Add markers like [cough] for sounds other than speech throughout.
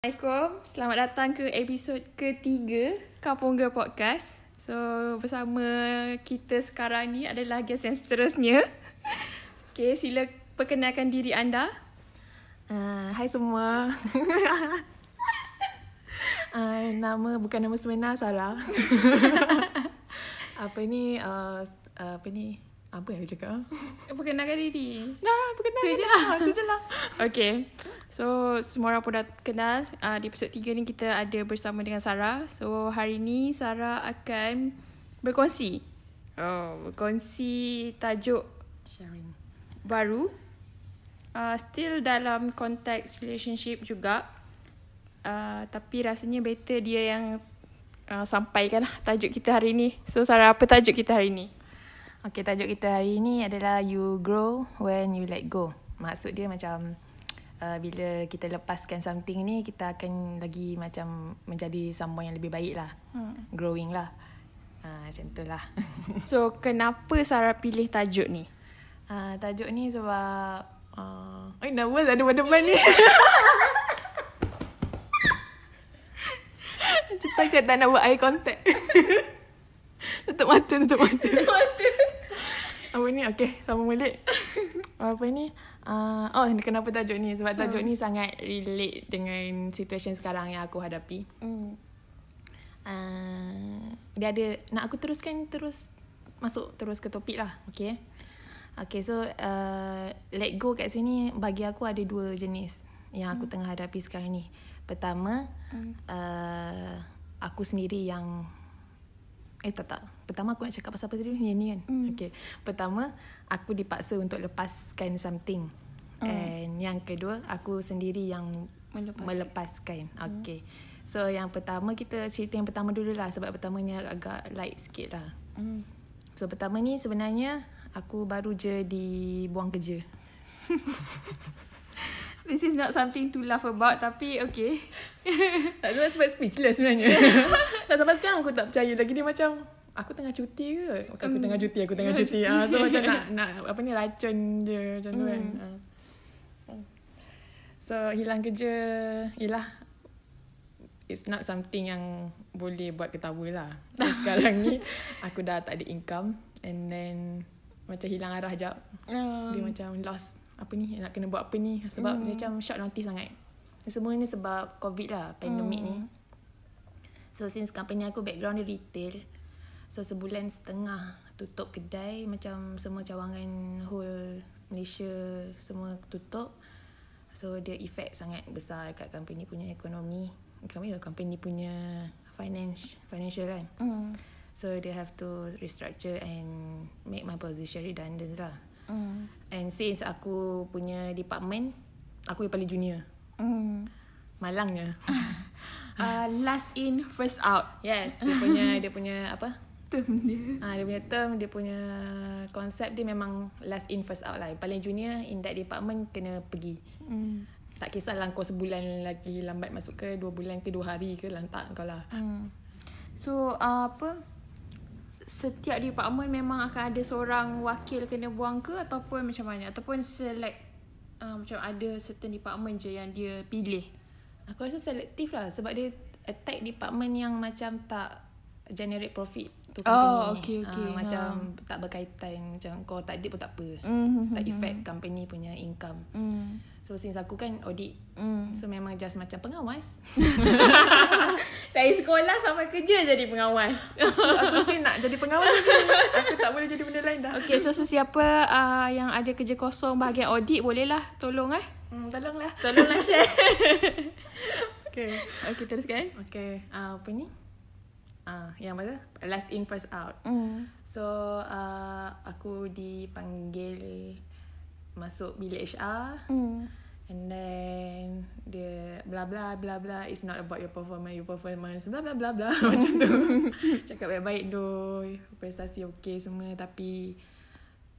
Assalamualaikum. Selamat datang ke episod ketiga Kampung Girl Podcast. So, bersama kita sekarang ni adalah guest yang seterusnya. [laughs] Okay, sila perkenalkan diri anda. Uh, hai semua. uh, [laughs] nama bukan nama sebenar Sarah. [laughs] apa ni uh, apa ni? Apa yang aku cakap? [laughs] Perkenalkan diri. Nah, perkenalkan. Tu je lah. Tu je lah. [laughs] Okay. So, semua orang pun dah kenal. Uh, di episod tiga ni kita ada bersama dengan Sarah. So, hari ni Sarah akan berkongsi. Oh, berkongsi tajuk Sharing. baru. Uh, still dalam konteks relationship juga. Uh, tapi rasanya better dia yang uh, sampaikan lah tajuk kita hari ni. So Sarah, apa tajuk kita hari ni? Okay, tajuk kita hari ni adalah You Grow When You Let Go. Maksud dia macam uh, bila kita lepaskan something ni, kita akan lagi macam menjadi someone yang lebih baik lah. Hmm. Growing lah. Uh, macam tu lah. [laughs] So kenapa Sarah pilih tajuk ni? uh, tajuk ni sebab... Uh, eh, nervous ada depan ni. [laughs] Macam takut tak nak buat eye contact. [laughs] [laughs] tutup mata, tutup mata. Tutup mata. [laughs] Apa ni? Okay, sama balik. Apa ni? Uh, oh, kenapa tajuk ni? Sebab tajuk ni sangat relate dengan situasi sekarang yang aku hadapi. Hmm. Uh, dia ada nak aku teruskan terus masuk terus ke topik lah okay okay so uh, let go kat sini bagi aku ada dua jenis yang aku hmm. tengah hadapi sekarang ni pertama hmm. uh, aku sendiri yang eh tak tak pertama aku nak cakap pasal apa tadi yang ni kan hmm. okay pertama aku dipaksa untuk lepaskan something hmm. and yang kedua aku sendiri yang Melepaskan. melepaskan. Okay. So yang pertama kita cerita yang pertama dulu lah sebab pertama ni agak light sikit lah. Hmm. So pertama ni sebenarnya aku baru je dibuang kerja. [laughs] This is not something to laugh about tapi okay. [laughs] tak sebab sebab speechless sebenarnya. [laughs] tak sampai sekarang aku tak percaya lagi dia macam aku tengah cuti ke? Aku tengah cuti, aku tengah cuti. Ah so macam nak [laughs] nak apa ni racun je macam tu kan. Ah. So hilang kerja Yelah It's not something yang Boleh buat ketawa lah Sekarang ni Aku dah tak ada income And then Macam hilang arah jap Um, Dia macam lost Apa ni Nak kena buat apa ni. Sebab dia macam short notice sangat. Semua ni sebab covid lah Pandemic ni. Hmm. So since company aku background dia retail So sebulan setengah tutup kedai Macam semua cawangan whole Malaysia semua tutup. So dia effect sangat besar dekat company punya ekonomi. Company company punya finance, financial kan? Hmm. So they have to restructure and make my position redundant lah Hmm. And since aku punya department Aku yang paling junior Hmm. Malangnya [laughs] Uh, last in first out. Yes, [laughs] dia punya dia punya apa? Term dia. Ah dia punya term, dia punya konsep dia memang last in first out lah. Yang Paling junior in that department kena pergi. Hmm. Tak kisahlah kau sebulan lagi lambat masuk ke, dua bulan ke, dua hari ke, lantak kau lah. Hmm. So uh, apa setiap department memang akan ada seorang wakil kena buang ke? Ataupun macam mana? Ataupun select uh, macam ada certain department je yang dia pilih. Aku rasa selektif lah sebab dia attack department yang macam tak generate profit tu Oh, company. okay, okay. Ah, macam tak berkaitan macam kau tak audit pun tak apa. Mm-hmm. Tak effect company punya income. Hmm. So since aku kan audit Hmm. So memang just macam pengawas [laughs] [laughs] Dari sekolah sampai kerja jadi pengawas. Aku still nak jadi pengawas. Aku tak boleh jadi benda lain dah Okay, so sesiapa uh, yang ada kerja kosong bahagian audit bolehlah tolong eh. hmm, Tolonglah Tolonglah share. [laughs] Okay okay, teruskan. Okay uh, Apa ni uh, Yang mana Last in first out Hmm. So uh, Aku dipanggil Masuk bilik HR Hmm. And then Dia Bla bla bla bla It's not about your performance Your performance Bla bla bla bla [laughs] Macam tu [laughs] Cakap baik-baik tu Prestasi okay semua Tapi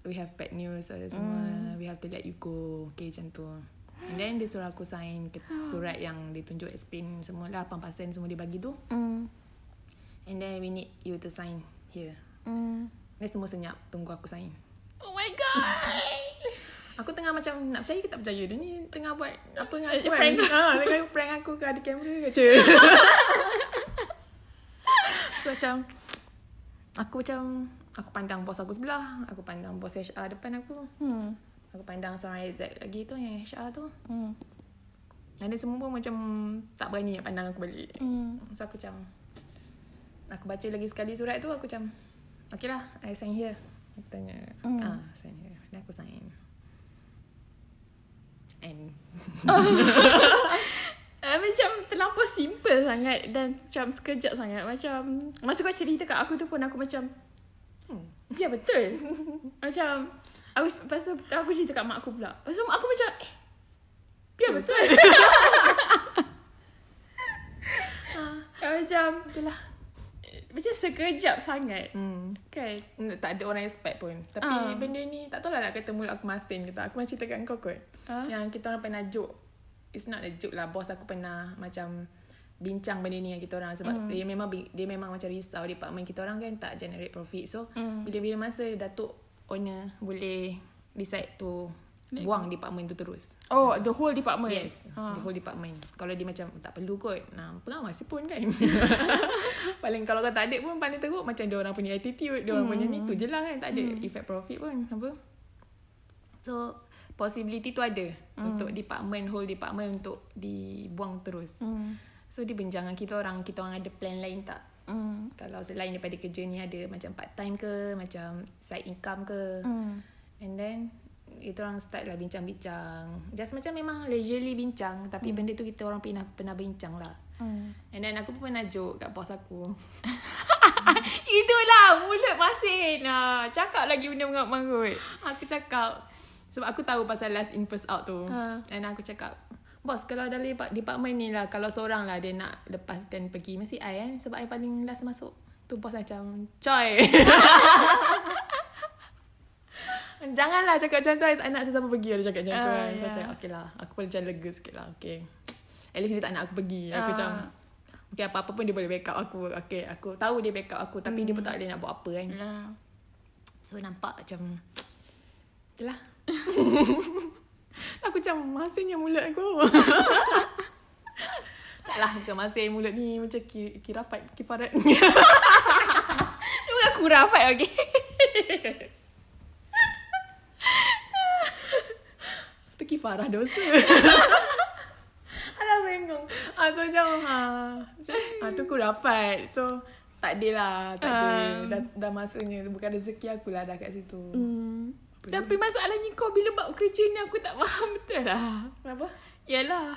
We have bad news uh, Semua mm. We have to let you go Okay macam tu And then dia suruh aku sign [gasps] Surat yang Dia tunjuk explain Semua lah 8% semua dia bagi tu Hmm. And then we need you to sign Here Hmm. Then semua senyap Tunggu aku sign Oh my god. [laughs] Aku tengah macam nak percaya ke tak percaya Dia ni tengah buat apa dengan aku kan prank. ha, Tengah prank aku ke ada kamera ke je [laughs] So macam Aku macam Aku pandang bos aku sebelah Aku pandang bos HR depan aku Hmm. Aku pandang seorang exec lagi tu Yang HR tu Hmm. Dan dia semua pun macam Tak berani nak pandang aku balik Hmm. So aku macam Aku baca lagi sekali surat tu Aku macam Okay lah I sign here Aku tanya Hmm. Ah sign here Dan aku sign And Uh, [laughs] macam terlampau simple sangat dan macam sekejap sangat. Macam masa kau cerita kat aku tu pun aku macam hmm. ya betul. macam aku lepas tu aku cerita kat mak aku pula. Lepas tu mak aku macam eh ya betul. [laughs] Ah, macam Itulah macam sekejap sangat hmm. kan. Tak ada orang expect pun Tapi Ah. benda ni Tak tahu lah nak kata mulut aku masin ke tak Aku macam cerita kat kau kot Ah. Yang kita orang pernah joke It's not a joke lah Bos aku pernah macam Bincang benda ni dengan kita orang Sebab Hmm. dia memang Dia memang macam risau Department kita orang kan Tak generate profit So Hmm. bila-bila masa Datuk owner Boleh Decide to Buang department tu terus. Oh, the whole department. Yes Ha. The whole department. Kalau dia macam Tak perlu kot nah, Pengawas pun kan. [laughs] Paling kalau kau tak ada pun Paling teruk Macam dia orang punya attitude Dia orang punya ni Tu je lah kan Tak ada effect profit pun Apa. So Possibility tu ada Untuk department Whole department Untuk dibuang terus. Hmm. So dia bincang dengan kita orang Kita orang ada plan lain tak? Hmm. Kalau selain daripada kerja ni Ada macam part time ke Macam side income ke. Hmm. And then kita orang start lah bincang-bincang. Just macam memang leisurely bincang tapi hmm. benda tu kita orang pernah pernah bincang lah. Hmm. And then aku pun pernah joke kat bos aku. [laughs] Itulah mulut masin. Ha, cakap lagi benda mengarut-mengarut. aku cakap sebab aku tahu pasal last in first out tu. Ha. And aku cakap Bos kalau dalam depart- department ni lah Kalau seorang lah dia nak lepaskan pergi Mesti I kan Sebab I paling last masuk Tu bos macam Coy [laughs] Janganlah cakap macam tu I tak nak pergi. Dia cakap macam tu Ah, kan. Ya. saya cakap okay lah Aku pun macam lega sikit lah Okay At least dia tak nak aku pergi. Aku Ah. macam Okay apa-apa pun dia boleh backup aku. Okay aku tahu dia backup aku Tapi dia pun tak boleh nak buat apa kan. Lah. So nampak macam Itulah. [laughs] Aku macam masinnya mulut aku. [laughs] Taklah bukan masin mulut ni Macam ki- kirafat Kifarat [laughs] Dia bukan kurafat okay. Tu kifarah dosa [laughs] Alah bengong ah, So macam ha, so, ah, Tu kurafat So tak lah Tak ada Ah. dah, dah masuknya Bukan rezeki aku lah Dah kat situ hmm. Tapi masalahnya kau bila buat kerja ni aku tak faham [laughs] betul lah. Kenapa? Yalah.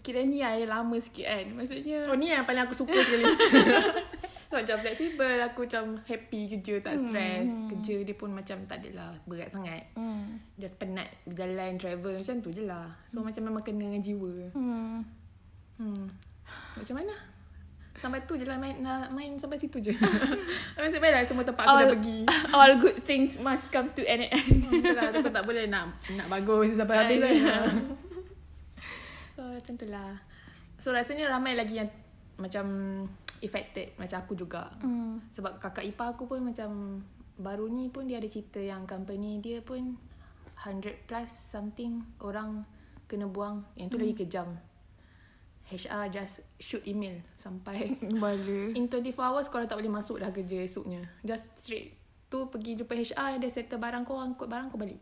Kira ni ada lama sikit kan. Maksudnya. Oh ni yang paling aku suka sekali [laughs] so, Macam flexible Aku macam happy kerja Tak stress Kerja dia pun macam tak adalah Berat sangat Hmm. Just penat Berjalan travel Macam tu je lah So macam memang kena dengan jiwa Hmm. hmm. Macam mana? Sampai tu je lah main, nak main sampai situ je [laughs] Nasib baik lah semua tempat aku dah pergi [laughs] all good things must come to an end. Betul lah Tapi tak boleh nak Nak bagus sampai habis kan Ya. So macam tu lah So rasanya ramai lagi yang Macam Affected Macam aku juga Hmm. Sebab kakak ipar aku pun macam Baru ni pun dia ada cerita yang company dia pun 100 plus something orang kena buang. Yang tu lagi kejam. HR just shoot email sampai [laughs] Bala. in 24 hours korang tak boleh masuk dah kerja esoknya. Just straight. Tu pergi jumpa HR, dia settle barang kau, angkut barang kau balik.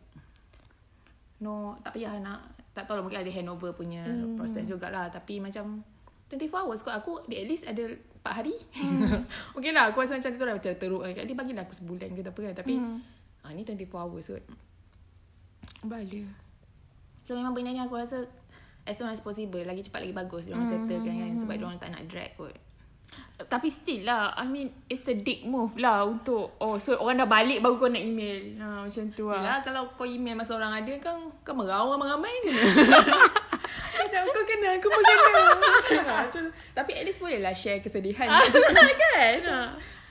No, tak payah nak. Tak tahu lah mungkin ada handover punya mm. proses jugalah. Tapi macam 24 hours kot. Aku at least ada 4 hari. Mm. [laughs] okay lah, aku rasa macam tu lah macam teruk. Kan. Dia bagilah aku sebulan ke apa kan. Tapi mm. ah, ni 24 hours kot. Bala. So memang benda ni aku rasa as soon as possible. Lagi cepat lagi bagus. Diorang mm. settlekan kan. Sebab diorang tak nak drag kot. Tapi still lah I mean It's a dick move lah Untuk Oh so orang dah balik Baru kau nak email ha, Macam tu lah Yelah kalau kau email masa orang ada kan Kau merau ramai-ramai je [laughs] Macam kau kena Aku pun kena. [laughs] Macam, Tapi at least boleh lah share kesedihan. Ah, [laughs] kan? ha.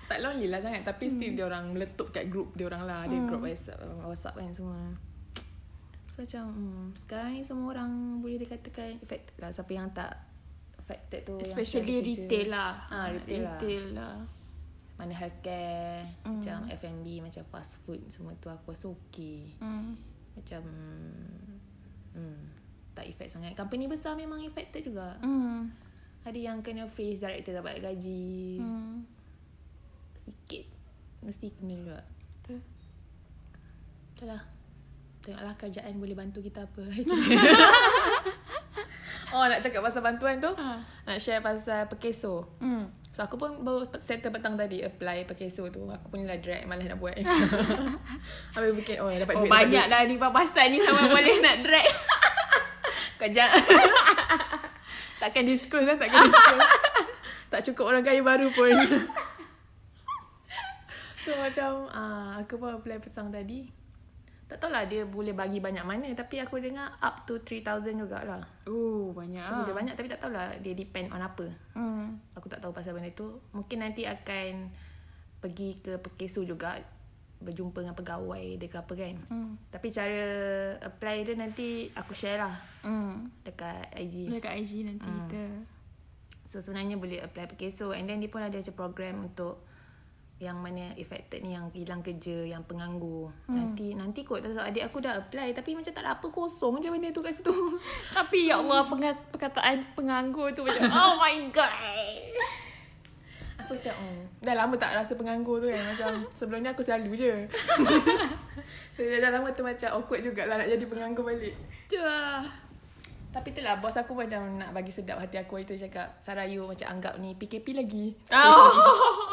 Tak lonely lah sangat Tapi still dia orang meletup kat group dia orang lah. Ada group WhatsApp, WhatsApp kan semua. So macam hmm, Sekarang ni semua orang Boleh dikatakan Affected lah Siapa yang tak Affected tu Especially retail lah. Ah, retail lah. Retail lah. Mana healthcare Macam F&B Macam fast food Semua tu aku rasa okay. Hmm. macam hmm, tak effect sangat. Company besar memang affected juga. Hmm. Ada yang kena freeze director dapat gaji. Hmm. Sikit. Mesti kena juga. Betul. Itulah. Tengoklah kerajaan boleh bantu kita apa. [laughs] [laughs] oh nak cakap pasal bantuan tu. Ha. Nak share pasal pekeso. Hmm. So aku pun baru settle petang tadi apply pekeso tu. Aku pun lah drag malas nak buat. [laughs] Habis fikir oh dapat Oh duit. banyak duit. dah ni papasan ni sampai boleh nak drag. Kejap. [laughs] takkan disclose lah, takkan disclose. [laughs] tak cukup orang kaya baru pun. [laughs] so macam uh, aku pun apply petang tadi. Tak tahulah dia boleh bagi banyak mana tapi aku dengar up to 3000 jugalah. Oh banyak So, boleh banyak tapi tak tahulah dia depend on apa. Hmm. Aku tak tahu pasal benda tu. Mungkin nanti akan pergi ke Pekesu juga berjumpa dengan pegawai dia ke apa kan. Hmm. Tapi cara apply dia nanti aku share lah Hmm. dekat IG. Dekat IG nanti Hmm. kita. So sebenarnya boleh apply Pekeso and then dia pun ada macam program untuk yang mana affected ni yang hilang kerja, yang penganggur. Hmm. Nanti nanti kot tak adik aku dah apply tapi macam tak ada apa kosong je benda tu kat situ. [laughs] Tapi ya Allah pengat, perkataan penganggur tu macam [laughs] oh my god. Aku macam oh, dah lama tak rasa penganggur tu kan macam [laughs] sebelum ni aku selalu je. [laughs] so dah lama tu macam awkward jugalah nak jadi penganggur balik. Tu lah. Tapi itulah bos aku macam nak bagi sedap hati aku itu cakap Sarah you macam anggap ni PKP lagi. Oh.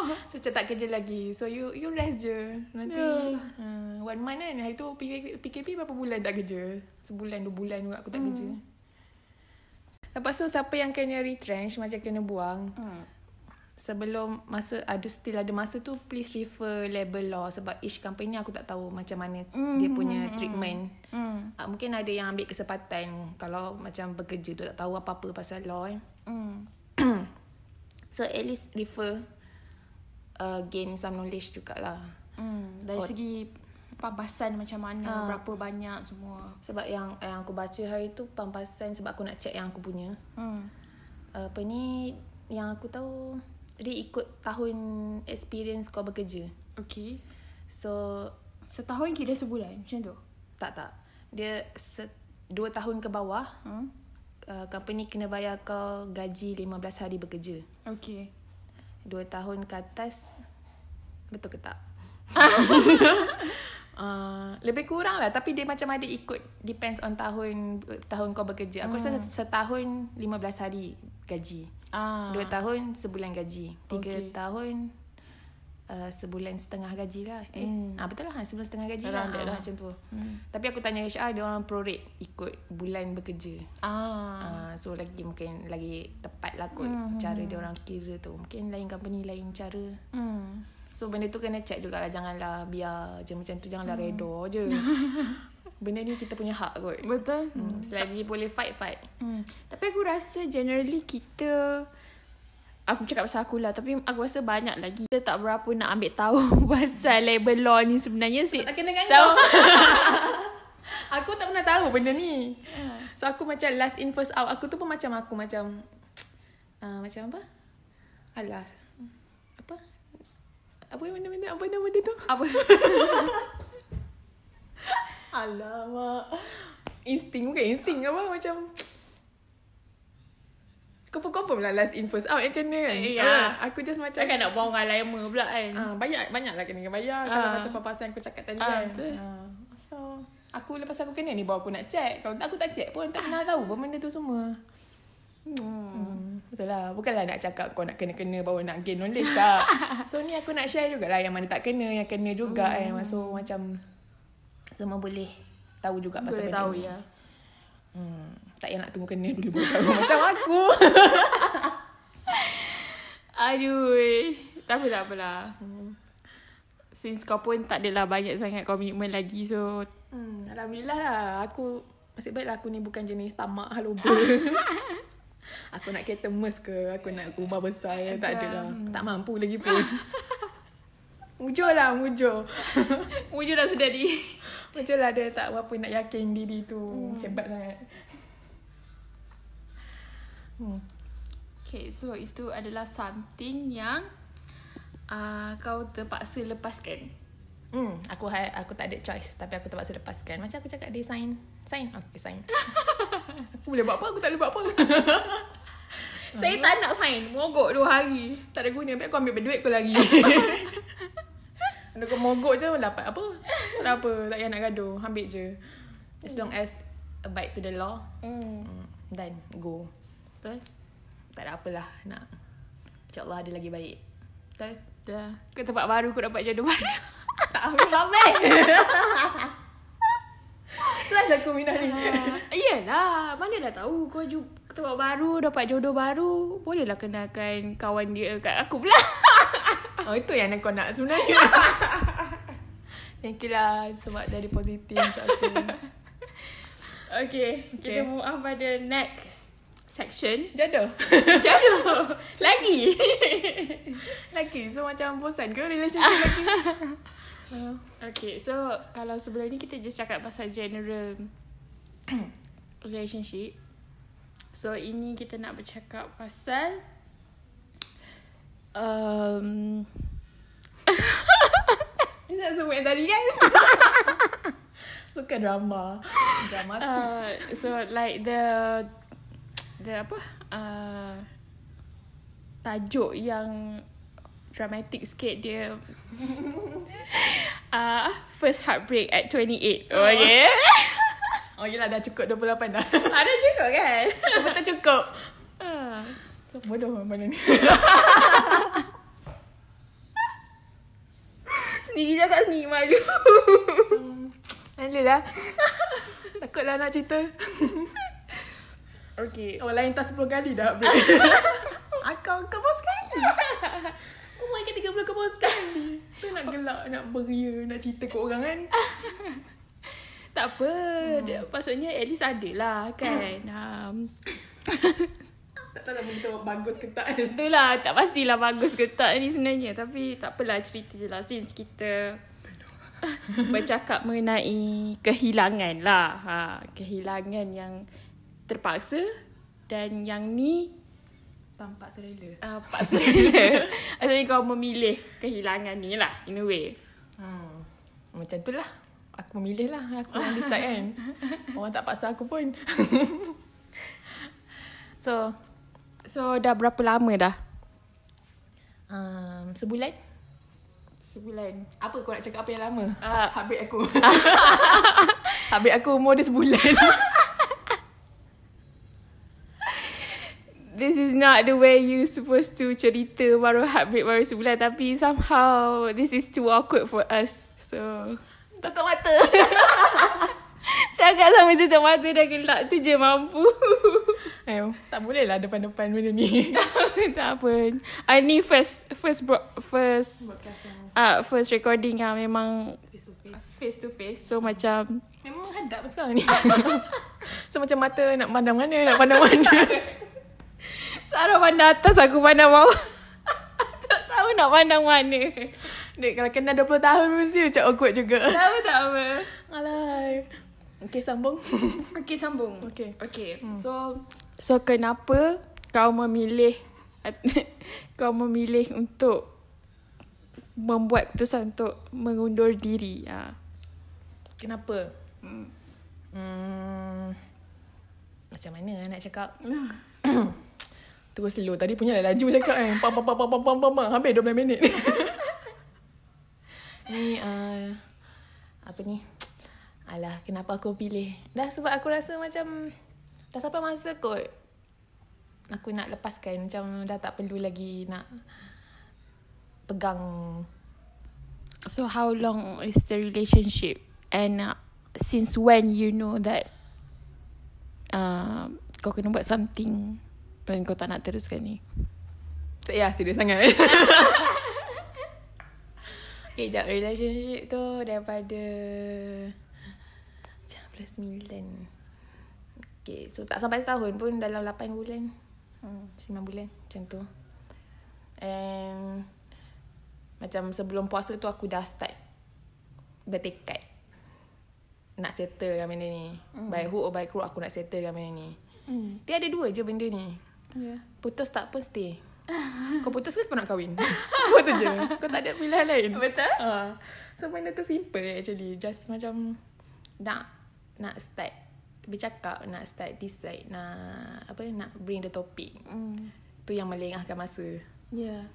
[laughs] So macam tak kerja lagi So you you rest je Nanti Ya. uh, One month kan Hari tu PKP, PKP berapa bulan tak kerja Sebulan dua bulan juga aku tak Hmm. kerja Lepas tu siapa yang kena retrench Macam kena buang Hmm. Sebelum masa ada still ada masa tu Please refer label law Sebab each company aku tak tahu Macam mana Hmm, dia punya hmm, treatment Hmm. uh, Mungkin ada yang ambil kesempatan Kalau macam bekerja tu tak tahu apa-apa pasal law kan Hmm. [coughs] So at least refer uh, Gain some knowledge jugalah Hmm. Dari Oh. segi pampasan macam mana, Ah. berapa banyak semua. Sebab yang yang aku baca hari tu pampasan sebab aku nak check yang aku punya. Hmm. Uh, apa ni yang aku tahu dia ikut tahun experience kau bekerja. Okay. So Setahun kira sebulan macam tu. tak tak. Dia se, dua tahun ke bawah Hmm. uh, company kena bayar kau gaji 15 hari bekerja. Okay. Dua tahun ke atas betul ke tak? [laughs] Uh, lebih kurang lah Tapi dia macam ada ikut Depends on tahun Tahun kau bekerja Aku rasa setahun 15 hari gaji Ah. Dua tahun sebulan gaji Tiga Okay. tahun uh, Sebulan setengah gaji lah Eh Hmm. ah, betul lah Sebulan setengah gaji Around lah, ah, lah. Macam tu Hmm. Tapi aku tanya HR Dia orang prorate Ikut bulan bekerja Ah. Ah, so lagi mungkin lagi tepat lah kot Hmm, cara dia orang kira tu. Mungkin lain company lain cara. Hmm. So benda tu kena check jugalah Janganlah biar je macam tu Janganlah Hmm. redor je [laughs] Benda ni kita punya hak kot Betul. hmm. Selagi boleh fight, fight Hmm. Tapi aku rasa generally kita Aku cakap pasal aku lah Tapi aku rasa banyak lagi Kita tak berapa nak ambil tahu [laughs] Pasal label law ni sebenarnya si, Tak kena dengan tahu. kau [laughs] Aku tak pernah tahu benda ni So aku macam last in first out Aku tu pun macam aku macam [tsk] uh, Macam apa? Alah Apa? Apa benda-benda Apa nama dia tu? Apa? [laughs] Alamak Insting bukan insting apa Macam Confirm-confirm lah last in first out yang kena kan Ya. Ah, Aku just macam Takkan nak buang orang lama pula kan Ah, banyak banyak lah kena bayar kalau Ah. macam papasan aku cakap tadi Ah, kan. betul. Ah. So aku lepas aku kena ni baru aku nak check. Kalau tak aku tak check pun tak pernah tahu pun benda tu semua. hmm. Hmm. Betul lah. Bukanlah nak cakap kau nak kena-kena baru nak gain knowledge tak. [laughs] so ni aku nak share jugalah yang mana tak kena, yang kena juga hmm. kan. So macam semua boleh tahu juga pasal Boleh benda tahu ni. ya Hmm. Tak payah nak tunggu kena dulu baru tahu [laughs] macam aku. [laughs] Aduh Tapi tak apalah hmm. Since kau pun tak adalah banyak sangat komitmen lagi So Hmm, Alhamdulillah lah. Aku nasib baiklah aku ni bukan jenis tamak haloba. Aku nak kereta mes ke, aku nak rumah besar ke, tak ada lah. Tak mampu lagi pun. [laughs] mujur lah, mujur. [laughs] Wujud dah sedar di mujur lah dia tak apa nak yakin diri tu. Hmm. Hebat sangat. Hmm. Okay so itu adalah something yang uh, Kau terpaksa lepaskan Hmm, aku ha- aku tak ada choice tapi aku terpaksa lepaskan. Macam aku cakap dia sign. Sign. Okay, sign. [laughs] aku boleh buat apa? Aku tak boleh buat apa. [laughs] Saya tak nak sign. Mogok dua hari. tak ada guna. Biar aku ambil duit aku lagi. Kalau [laughs] kau mogok je dapat apa? Tak ada apa. Tak payah nak gaduh. Ambil je. As long as abide to the law. Hmm. Hmm, then go. Betul. Tak ada apalah nak. InsyaAllah ada lagi baik. Betul? Dah. Ke tempat baru aku dapat jodoh baru. Tak habis-habis. Stress [laughs] aku minat ni. Ah, Iyalah. Mana dah tahu kau ju- ke tempat baru, dapat jodoh baru. Bolehlah kenalkan kawan dia kat aku pula. Oh itu yang kau nak sebenarnya. [laughs] Thank you lah sebab dari positif aku. [laughs] okay. Kita move on pada next section. Jodoh. Jodoh. Lagi. Lagi so macam bosan ke relationship lagi? Uh, Okay, so kalau sebelum ni kita just cakap pasal general [coughs] relationship. So ini kita nak bercakap pasal um, [laughs] Ni nak sebut yang tadi kan? [laughs] Suka drama. Drama uh, so like the the apa uh, tajuk yang dramatic sikit dia [laughs] uh, first heartbreak at 28 oh, okay [laughs] Oh yelah dah cukup 28 dah. [laughs] ada juga kan Betul cukup. uh, So, bodoh mana ni. sendiri cakap sendiri malu Lalu lah. Takutlah nak cerita. okay Orang lain tak 10 kali dah. Akau kau bos sekali. Oh my god 30 kau bos sekali. [laughs] Tu nak gelak, nak beria, nak cerita ke orang kan. [laughs] Tak apa. Hmm. Maksudnya at least ada lah kan. [coughs] um, [coughs] Tak tahu lah begitu bagus ke tak. itulah tak pastilah bagus ke tak ni sebenarnya. Tapi tak apalah cerita je lah. Since kita [laughs] bercakap mengenai kehilangan lah. Ha, kehilangan yang terpaksa dan yang ni Tampak serela. uh, paksa rela. Maksudnya [laughs] kau memilih kehilangan ni lah in a way. Hmm. Macam tu lah. Aku memilih lah. Aku yang [laughs] decide kan. Orang tak paksa aku pun. [laughs] so, So dah berapa lama dah? um, sebulan. Sebulan. Apa kau nak cakap apa yang lama? Ah. Habis aku. Habis aku umur dia sebulan. This is not the way you supposed to cerita baru heartbreak baru sebulan tapi somehow this is too awkward for us. So Tutup mata. [laughs] cakap sampai tutup mata dah gelak tu je mampu. Ayo, tak boleh lah depan-depan benda ni. [laughs] tak apa. Ah ni first first bro, first ah uh, first recording yang memang Face to face. face to face. So macam Memang hadap sekarang ni. [laughs] so macam mata nak pandang mana, nak pandang mana. Sarah pandang atas aku pandang bawah. [laughs] tak tahu nak pandang mana. Dek, kalau kenal 20 tahun mesti macam awkward juga. Tak apa tak apa. Alay. Okay, sambung. [laughs] Okay sambung. Okay. Okay. Hmm. So so kenapa kau memilih [laughs] kau memilih untuk membuat keputusan untuk mengundur diri? Ha. Kenapa? Hmm. Hmm, macam mana nak cakap? [clears throat] [clears throat] Terus slow. Tadi punya dah laju cakap kan. Pam, pam, pam, pam, pam, pam, pam, pam. Habis 12 minit. [laughs] ni, uh, apa ni? Alah, kenapa aku pilih? Dah sebab aku rasa macam, dah sampai masa kot. Aku nak lepaskan. Macam dah tak perlu lagi nak pegang. So how long is the relationship? And uh, since when you know that uh, kau kena buat something dan kau tak nak teruskan ni? Tak payah serius sangat. [laughs] okay, jap relationship tu daripada macam belas sembilan. Okay, so tak sampai setahun pun dalam lapan bulan. Hmm, 9 bulan macam tu. And macam sebelum puasa tu aku dah start bertekad nak settle dengan benda ni. Mm. By hook or by crook aku nak settle dengan benda ni. Hmm. Dia ada dua je benda ni. Yeah. Putus tak pun stay. [laughs] Kau putus ke kau nak kahwin? [laughs] Kau tu je. Kau tak ada pilihan lain. Betul? Ha. So benda tu simple actually. Just macam nak nak start bercakap, nak start decide, nak apa nak bring the topic. Hmm. Tu yang melengahkan masa. Yeah.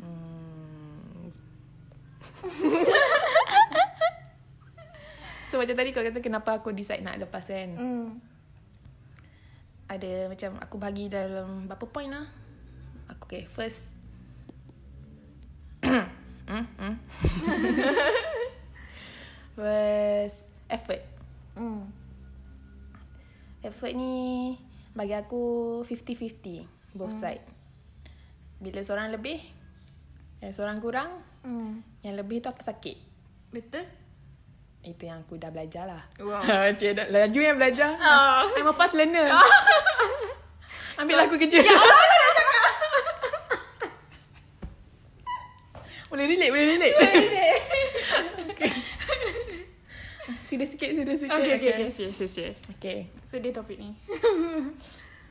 Hmm. [laughs] so macam tadi kau kata kenapa aku decide nak lepas kan. Hmm. Ada macam aku bagi dalam berapa point lah. Aku okay, first [coughs] hmm, hmm. [laughs] First effort. Hmm. Effort ni bagi aku 50-50 both side. Bila seorang lebih, yang seorang kurang, Hmm. yang lebih tu aku sakit. Betul? Itu yang aku dah belajar lah. Wow. [laughs] Cik, laju yang belajar. Ah. I'm a fast learner. [laughs] Ambil aku kerja. Ya, [laughs] boleh relate, boleh relate. okay. Sudah sikit, sudah sikit. Okay, okay, okay. Yes, yes, yes. Okay. Sedih topik ni.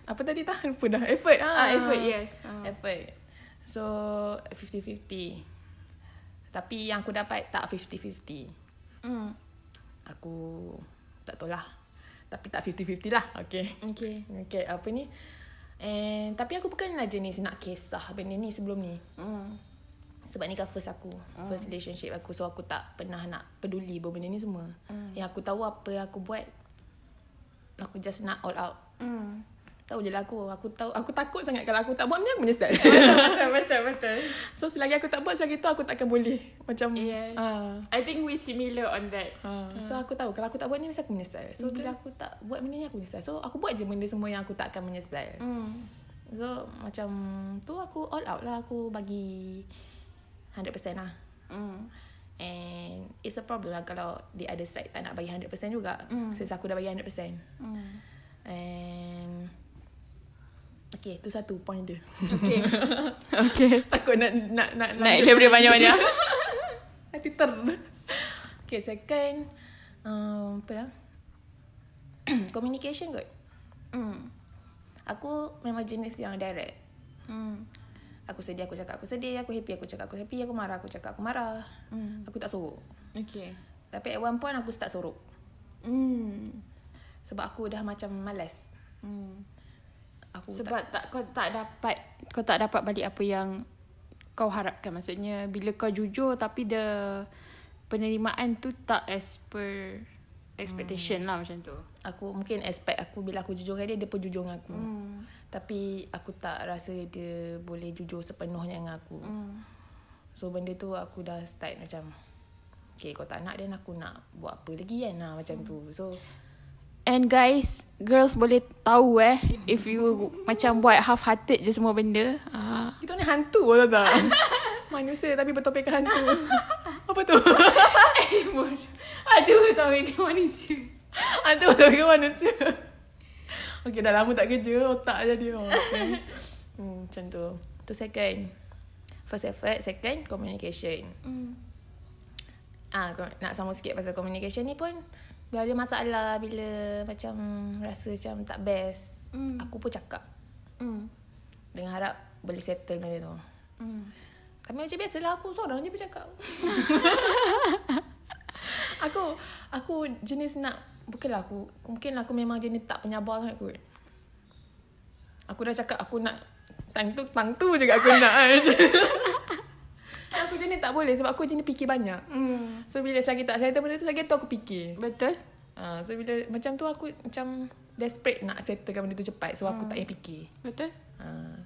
Apa tadi tak? Lupa dah. Effort. Ah, effort, yes. Ah. Effort. So, 50-50. Tapi yang aku dapat tak 50-50. Hmm. Aku tak tahu lah. Tapi tak 50-50 lah. Okay. Okay. [laughs] Okay, apa ni? And, tapi aku bukanlah jenis nak kisah benda ni sebelum ni. Hmm. Sebab ni kan first aku. First relationship aku. So, aku tak pernah nak peduli pun benda ni semua. Yang aku tahu apa yang aku buat, aku just nak all out. Hmm. Tahu je lah aku. Aku tahu aku takut sangat kalau aku tak buat benda aku menyesal. [laughs] betul, betul, betul. [laughs] so selagi aku tak buat selagi tu aku takkan boleh. Macam Yes. ah. I think we similar on that. Ha. So aku tahu kalau aku tak buat ni mesti aku menyesal. So bila aku tak buat benda ni aku menyesal. So aku buat je benda semua yang aku tak akan menyesal. Hmm. So macam tu aku all out lah aku bagi 100% lah. Hmm. And it's a problem lah kalau the other side tak nak bagi 100% juga. Mm. Since aku dah bagi 100%. Hmm. And Okay, tu satu point dia. Okay. okay. Takut nak nak nak Naik daripada banyak-banyak. [laughs] Hati ter. Okay, second um, apa ya? [clears throat] Communication kot. Hmm. Aku memang jenis yang direct. Hmm. Aku sedih, aku cakap aku sedih. Aku happy, aku cakap aku happy. Aku marah, aku cakap aku marah. Hmm. Aku tak sorok. Okay. Tapi at one point aku start sorok. Hmm. Sebab aku dah macam malas. Hmm. Aku Sebab tak kau tak dapat kau tak dapat balik apa yang kau harapkan maksudnya bila kau jujur tapi the penerimaan tu tak as per expectation lah macam tu. aku mungkin expect aku bila aku jujur dengan dia, dia pun jujur dengan aku. Hmm. Tapi aku tak rasa dia boleh jujur sepenuhnya dengan aku. Hmm. So benda tu aku dah start macam Okay kau tak nak dan aku nak buat apa lagi kan nah, Macam tu So And guys, girls boleh tahu eh if you macam buat half hearted je semua benda. Ah. Kita ni hantu tau tak [laughs] Manusia tapi bertopik hantu [laughs] Apa tu? [laughs] Aduh, topik manusia. hantu bertopik manusia Okay dah lama tak kerja Otak je dia okay. hmm, Macam tu Tu second First effort Second communication Hmm. Ah, nak sama sikit pasal communication ni pun bila ada masalah, bila macam rasa macam tak best, Hmm. aku pun cakap Hmm. dengan harap boleh settle benda tu. Hmm. Tapi macam biasalah aku seorang je bercakap. [laughs] aku aku jenis nak bukanlah aku mungkin aku memang jenis tak penyabar sangat kot. Aku dah cakap aku nak tang tu tang tu juga aku nak kan. [laughs] aku jenis tak boleh sebab aku jenis fikir banyak. Hmm. So bila selagi tak settle benda tu Lagi tu aku fikir Betul? uh, So bila macam tu aku Macam desperate nak settlekan benda tu cepat So aku tak payah fikir Betul? uh,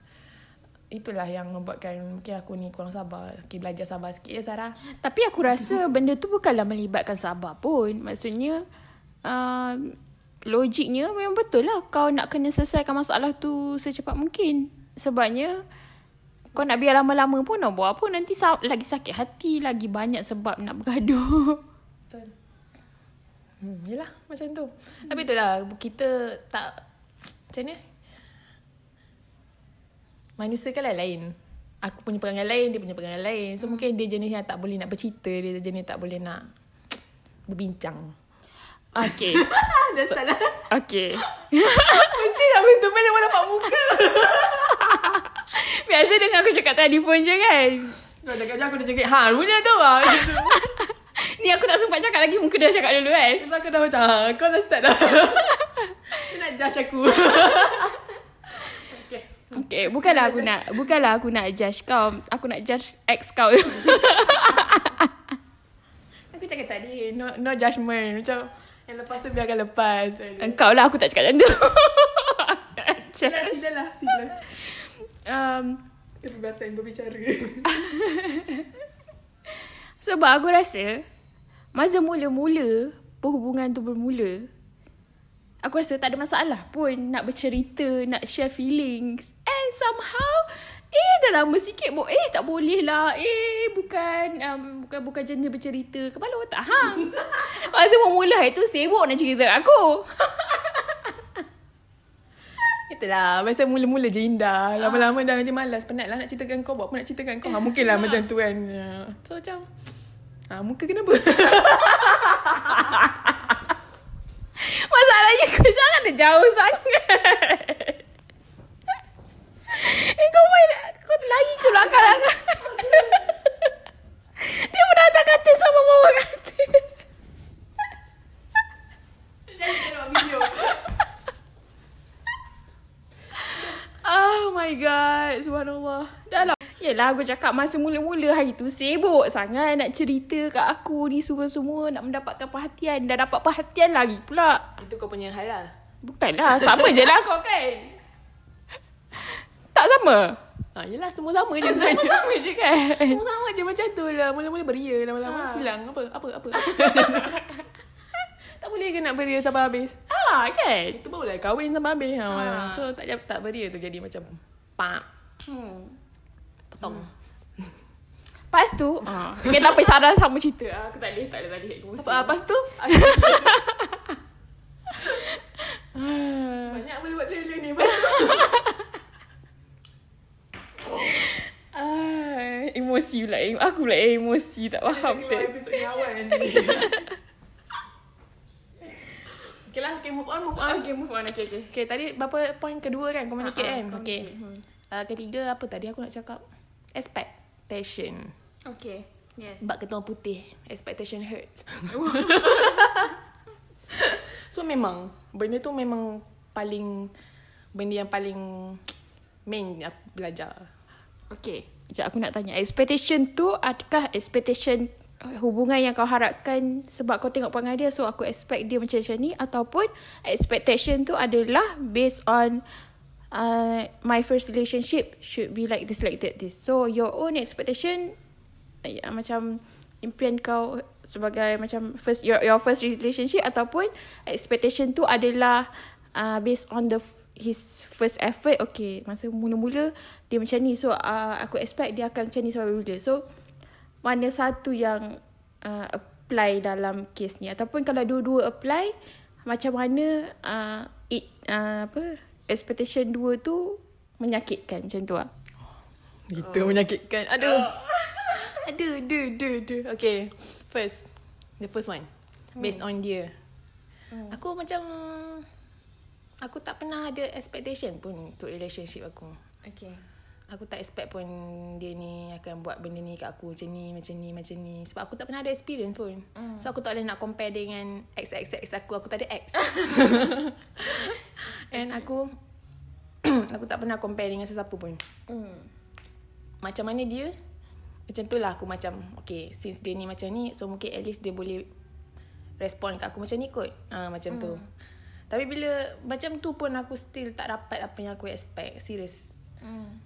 Itulah yang membuatkan Mungkin aku ni kurang sabar Okay belajar sabar sikit ya Sarah Tapi aku rasa [laughs] benda tu bukanlah melibatkan sabar pun. Maksudnya uh, logiknya memang betul lah kau nak kena selesaikan masalah tu secepat mungkin. Sebabnya kau nak biar lama-lama pun nak buat apa? Nanti sa- lagi sakit hati, lagi banyak sebab nak bergaduh. Betul. Hmm, yelah macam tu. Tapi itulah Kita tak Macam ni Manusia kan lain Aku punya perangai lain Dia punya perangai lain. So hmm. mungkin dia jenis yang tak boleh nak bercerita Dia jenis tak boleh nak Berbincang. Okay. [laughs] Dah so, salah. [laughs] Okay. Benci lah habis tu Pada nampak muka [laughs] Biasa dengan aku cakap telefon je kan. Kau dah kerja aku dah cakap, ha, punya tu lah. [laughs] Ni aku tak sempat cakap lagi muka dia cakap dulu kan. Terus aku dah macam, ha, kau dah start dah. [laughs] Nak judge aku. okay. [laughs] Okay, bukanlah aku nak bukanlah aku nak judge kau. Aku nak judge ex kau. Aku cakap tadi, no, no judgement. Macam, yang lepas tu biarkan lepas. Engkau lah aku tak cakap macam tu. Sila, sila lah, sila. Um, Kebebasan berbicara. [laughs] sebab aku rasa masa mula-mula perhubungan tu bermula aku rasa tak ada masalah pun nak bercerita, nak share feelings. And somehow eh dah lama sikit bo eh tak boleh lah. Eh bukan um, bukan bukan jenis bercerita. Kepala otak hang. [laughs] masa mula itu sibuk nak cerita aku. [laughs] Itulah, masa mula-mula je indah. Lama-lama dah nanti malas. Penat lah nak ceritakan kau. Buat apa nak ceritakan kau. Ha, mungkin lah macam tu kan. Ya. So macam, ha, muka kenapa? [laughs] Masalahnya kau jangan ada jauh sangat. Eh kau main Kau lagi ke belakang-belakang [laughs] Dia pun datang katil sama bawah katil Jadi tengok video. Oh my god Subhanallah Dah lah Yelah aku cakap masa mula-mula hari tu Sibuk sangat nak cerita kat aku ni semua-semua Nak mendapatkan perhatian Dah dapat perhatian lagi pula Itu kau punya hal lah. Bukanlah Sama je lah kau kan Tak sama Ha, yelah, semua sama je [laughs] sebenarnya. Sama je kan Semua sama je macam tu lah. Mula-mula beria, lama-lama Ha. hilang. Apa? Apa? Apa? [laughs] tak boleh ke nak beria sampai habis? Ah kan Itu barulah kahwin sampai habis. Ha. Ha. So, tak tak beria tu jadi macam pak, hmm. potong. [laughs] Lepas tu [laughs] ah. Okay tak apa Sarah sama cerita ah, Aku tak boleh Tak boleh boleh Emosi. Apa, lepas tu? [laughs] Ah. Banyak boleh buat trailer ni. Lepas? Ah, emosi pula Aku pula emosi Tak faham Keluar tak episod yang awal nanti. Okay lah, okay move on, move on. Okay move on Okay okay Okay, tadi berapa point kedua kan? Communicate ah, kan? Okay. communicate, Uh, ketiga apa tadi aku nak cakap? Expectation. Okay Yes Bak ketua putih. Expectation hurts. [laughs] so memang, benda tu memang paling, benda yang paling main aku belajar. Okay Sekejap aku nak tanya Expectation tu Adakah expectation Hubungan yang kau harapkan Sebab kau tengok perangai dia So aku expect dia macam-macam ni. Ataupun Expectation tu adalah Based on uh, My first relationship Should be like this Like that this. So your own expectation uh, Macam Impian kau Sebagai macam first Your, your first relationship Ataupun Expectation tu adalah uh, Based on the his first effort. Okay masa mula-mula dia macam ni. So uh, aku expect dia akan macam ni sampai bila so mana satu yang uh, apply dalam kes ni ataupun kalau dua-dua apply macam mana uh, it uh, apa expectation dua tu menyakitkan macam tu ah Gitu menyakitkan. Aduh. [laughs] Aduh, aduh, aduh, aduh. Okay, first. The first one. Based on dia. Aku macam... Aku tak pernah ada expectation pun untuk relationship aku. okay Aku tak expect pun dia ni akan buat benda ni kat aku macam ni, macam ni, macam ni. Sebab aku tak pernah ada experience pun. Mm. So aku tak boleh nak compare dengan ex-ex-ex aku. Aku tak ada ex. [laughs] And aku... [clears throat] aku tak pernah compare dengan sesiapa pun. hmm. Macam mana dia Macam tu lah aku macam Okay since dia ni macam ni So mungkin at least dia boleh Respond kat aku macam ni kot ha, Macam mm. tu Tapi bila Macam tu pun aku still tak dapat Apa yang aku expect Serius Hmm.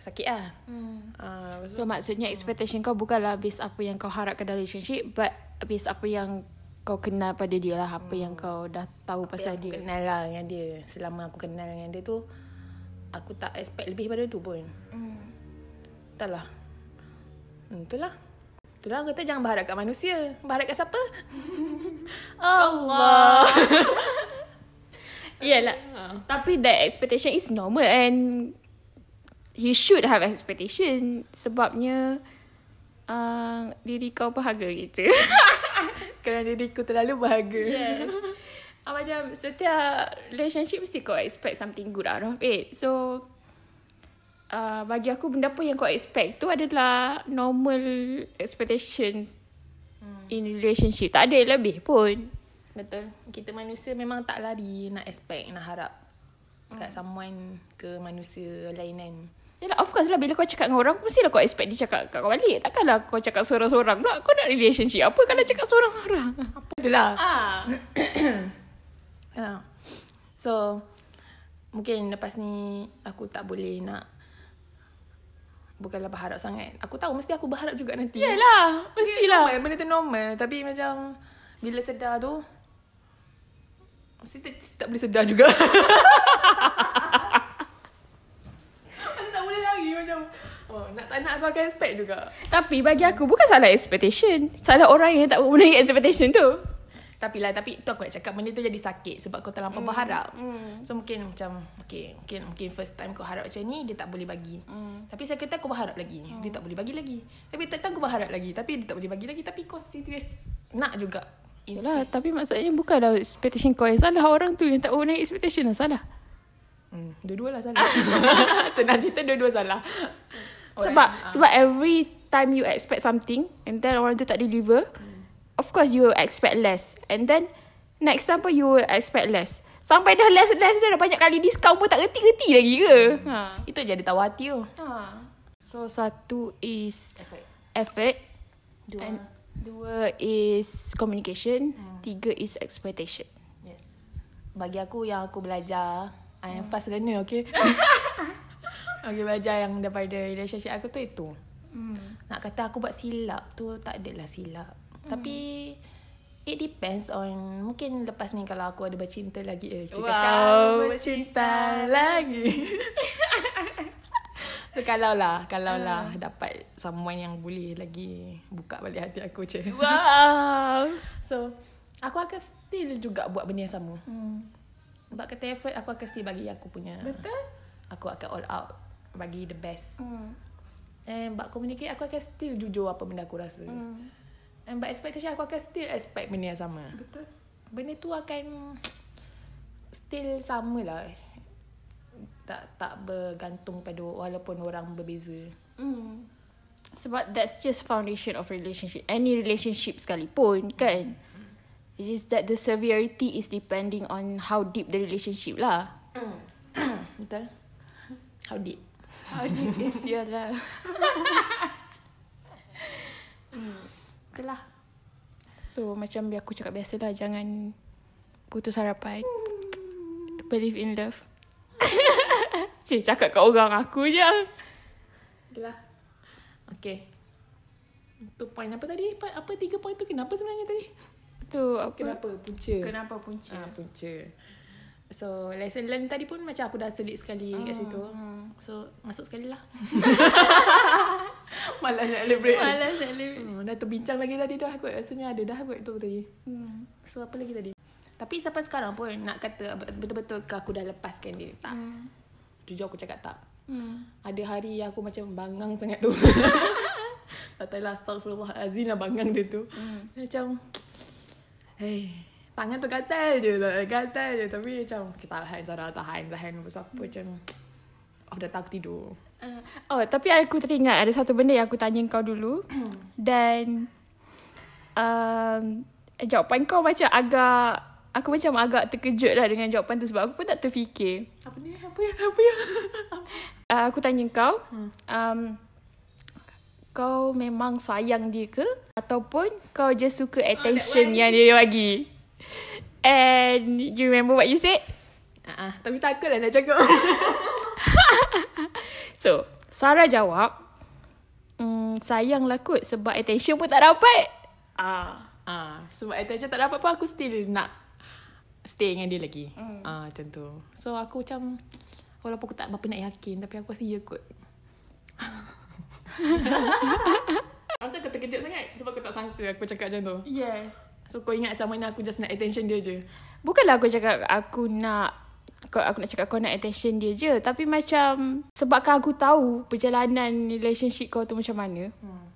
Sakit lah Hmm. ha, So maksudnya expectation kau bukanlah based apa yang kau harapkan dalam relationship but based apa yang kau kenal pada dia lah apa yang kau dah tahu pasal Aku dia. kenal lah dengan dia Selama aku kenal dengan dia tu Aku tak expect lebih pada tu pun Hmm. Entahlah hmm, Itulah Itulah kata jangan berharap kat manusia Berharap kat siapa? [laughs] Allah [laughs] Yalah. Tapi that expectation is normal and you should have expectation sebabnya uh, diri kau berharga gitu. [laughs] Kerana diriku terlalu bahagia yes. Uh, macam setiap relationship mesti kau expect something good out of it. So uh, bagi aku benda apa yang kau expect tu adalah normal expectations hmm. in relationship. Tak ada lebih pun. Betul. Kita manusia memang tak lari nak expect, nak harap kat someone ke manusia lain kan. Yalah, of course lah. Bila kau cakap dengan orang, mestilah kau expect dia cakap kat kau balik. Takkanlah kau cakap seorang-seorang pula. Kau nak relationship apa kalau cakap seorang-seorang? Apa Itulah. Ah. Ha. [coughs] So mungkin lepas ni aku tak boleh nak bukanlah berharap sangat. Aku tahu mesti aku berharap juga nanti. Yalah, mestilah. Normal, benda tu normal tapi macam bila sedar tu mesti tak, tak boleh sedar juga. [laughs] Macam tak boleh lagi macam oh nak tak nak aku akan expect juga. Tapi bagi aku bukan salah expectation. Salah orang yang tak memenuhi expectation tu. Tapi lah Tapi tu aku nak cakap Benda tu jadi sakit Sebab kau terlampau mm. berharap mm. So mungkin macam Okay Mungkin mungkin first time kau harap macam ni Dia tak boleh bagi mm. Tapi second time kau berharap lagi mm. Dia tak boleh bagi lagi Tapi third time kau berharap lagi Tapi dia tak boleh bagi lagi Tapi kau serius Nak juga Yalah, tapi maksudnya bukanlah expectation kau yang salah. Orang tu yang tak memenuhi expectation yang salah. Hmm, dua-dua lah salah. [laughs] Senang cerita dua-dua salah. [laughs] Sebab uh. sebab every time you expect something and then orang tu tak deliver, hmm. of course you expect less. And then next time pun you expect less. Sampai dah less less dah banyak kali discount pun tak reti-reti lagi ke? Hmm. Ha. Itu jadi tahu hati tu. Ha. So satu is effort. effort. Dua. And Dua is communication. Hmm. Tiga is expectation. Yes. Bagi aku yang aku belajar, I am fast learner, okay? [laughs] okay, belajar yang daripada relationship aku tu itu. Hmm. Nak kata aku buat silap tu, tak adalah silap. Hmm. Tapi, it depends on, mungkin lepas ni kalau aku ada bercinta lagi, eh, wow, bercinta lagi. [laughs] So kalau lah Kalau lah uh. Dapat someone yang boleh lagi Buka balik hati aku je Wow [laughs] So Aku akan still juga Buat benda yang sama hmm. Sebab kata effort Aku akan still bagi aku punya Betul Aku akan all out Bagi the best hmm. And but communicate Aku akan still jujur Apa benda aku rasa hmm. And but expectation Aku akan still expect benda yang sama Betul Benda tu akan Still sama lah tak tak bergantung pada walaupun orang berbeza. Hmm. Sebab that's just foundation of relationship. Any relationship sekalipun kan. Mm. It's just that the severity is depending on how deep the relationship lah. Mm. [coughs] Betul. How deep? Deep [laughs] is your love? [laughs] mm. Itulah. So macam biar aku cakap biasa lah. Jangan putus harapan. Believe in love. [laughs] Cik cakap kat orang aku je. Itulah. Okay. Tu point apa tadi? Apa tiga point tu kenapa sebenarnya tadi? Tu apa? Kenapa punca? Kenapa punca? Ah, punca. So lesson learn tadi pun macam aku dah selit sekali hmm. kat situ. Hmm. So masuk sekali lah. [laughs] Malas nak elaborate. Malas nak elaborate. Hmm, dah terbincang lagi tadi dah aku rasanya ada dah aku tu tadi. Hmm. So apa lagi tadi? Tapi sampai sekarang pun nak kata betul-betul ke aku dah lepaskan dia. Tak. Hmm jujur aku cakap tak. Hmm. Ada hari aku macam bangang sangat tu. [laughs] tak tahu lah astagfirullahalazim lah bangang dia tu. Hmm. Macam, hey, tangan tu gatal je. Gatal je. Tapi macam, kita tahan Sarah, tahan, tahan. Lepas aku macam, oh dah tak tidur. Uh, oh, tapi aku teringat ada satu benda yang aku tanya kau dulu. [clears throat] Dan, um, jawapan kau macam agak aku macam agak terkejut lah dengan jawapan tu sebab aku pun tak terfikir. Apa ni? Apa yang? Apa yang? [laughs] uh, aku tanya kau, hmm. um, kau memang sayang dia ke? Ataupun kau just suka ah, attention oh, yang dia bagi? And you remember what you said? Uh-uh, tapi takutlah nak cakap. [laughs] so, Sarah jawab, mm, sayang lah kot sebab attention pun tak dapat. Ah, ah, sebab attention tak dapat pun aku still nak stay dengan dia lagi. Mm. Ah macam tu. So aku macam walaupun aku tak berapa nak yakin tapi aku rasa ya kot. [laughs] Rasa aku terkejut sangat sebab aku tak sangka aku cakap macam tu. Yes. So kau ingat sama ni aku just nak attention dia je. Bukanlah aku cakap aku nak kau aku nak cakap kau nak attention dia je tapi macam sebabkan aku tahu perjalanan relationship kau tu macam mana. Hmm.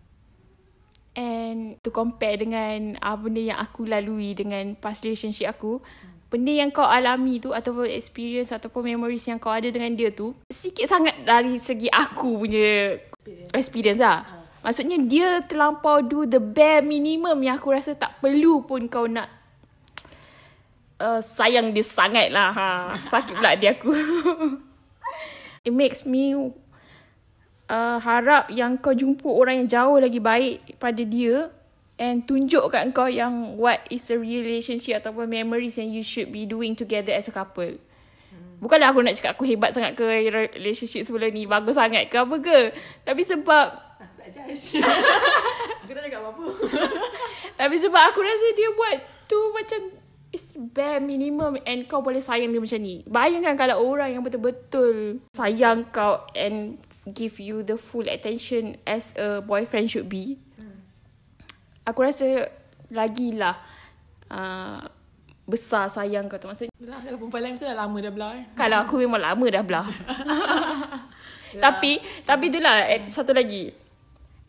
And to compare dengan apa benda yang aku lalui dengan past relationship aku, hmm benda yang kau alami tu ataupun experience ataupun memories yang kau ada dengan dia tu sikit sangat dari segi aku punya experience, experience lah. Uh. Maksudnya dia terlampau do the bare minimum yang aku rasa tak perlu pun kau nak uh, sayang dia sangat lah. Ha. Sakit pula dia aku. [laughs] It makes me uh, harap yang kau jumpa orang yang jauh lagi baik pada dia and tunjuk kat kau yang what is a relationship ataupun memories yang you should be doing together as a couple. Bukanlah aku nak cakap aku hebat sangat ke relationship sebelum ni bagus sangat ke apa ke. Tapi sebab tak [laughs] aku tak cakap apa-apa. [laughs] Tapi sebab aku rasa dia buat tu macam It's bare minimum and kau boleh sayang dia macam ni. Bayangkan kalau orang yang betul-betul sayang kau and give you the full attention as a boyfriend should be. Hmm. Aku rasa lagilah uh, besar sayang kau tu. Maksudnya. Lah, kalau perempuan lain mesti dah lama dah belah. Eh. Kalau aku memang lama dah belah. [laughs] tapi, tapi itulah eh, satu lagi.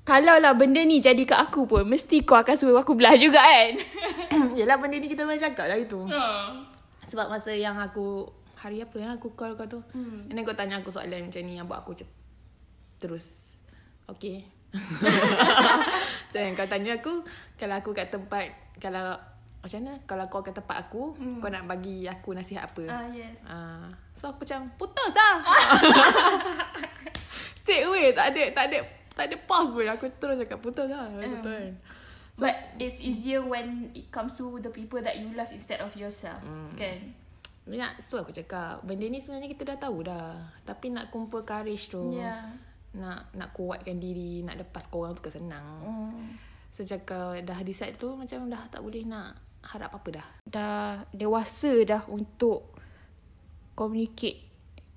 Kalau lah benda ni jadi kat aku pun Mesti kau akan suruh aku belah juga kan [coughs] Yelah benda ni kita memang cakap lah itu uh. Sebab masa yang aku Hari apa yang aku call kau tu hmm. And then kau tanya aku soalan macam ni Yang buat aku cep- Terus Okay [laughs] Dan kau tanya aku Kalau aku kat tempat Kalau Macam mana Kalau kau kat tempat aku hmm. Kau nak bagi aku nasihat apa uh, yes. uh, So aku macam Putus lah [laughs] [laughs] Straight away Tak ada Tak ada tak ada pause pun. Aku terus cakap putus lah Macam tu kan. So, But it's easier when It comes to the people That you love Instead of yourself mm. Kan? Nak, So aku cakap Benda ni sebenarnya kita dah tahu dah. Tapi nak kumpul courage tu yeah. Nak nak kuatkan diri Nak lepas korang tu kesenang. Mm. So cakap Dah decide tu Macam dah tak boleh nak Harap apa dah. Dah dewasa dah Untuk Communicate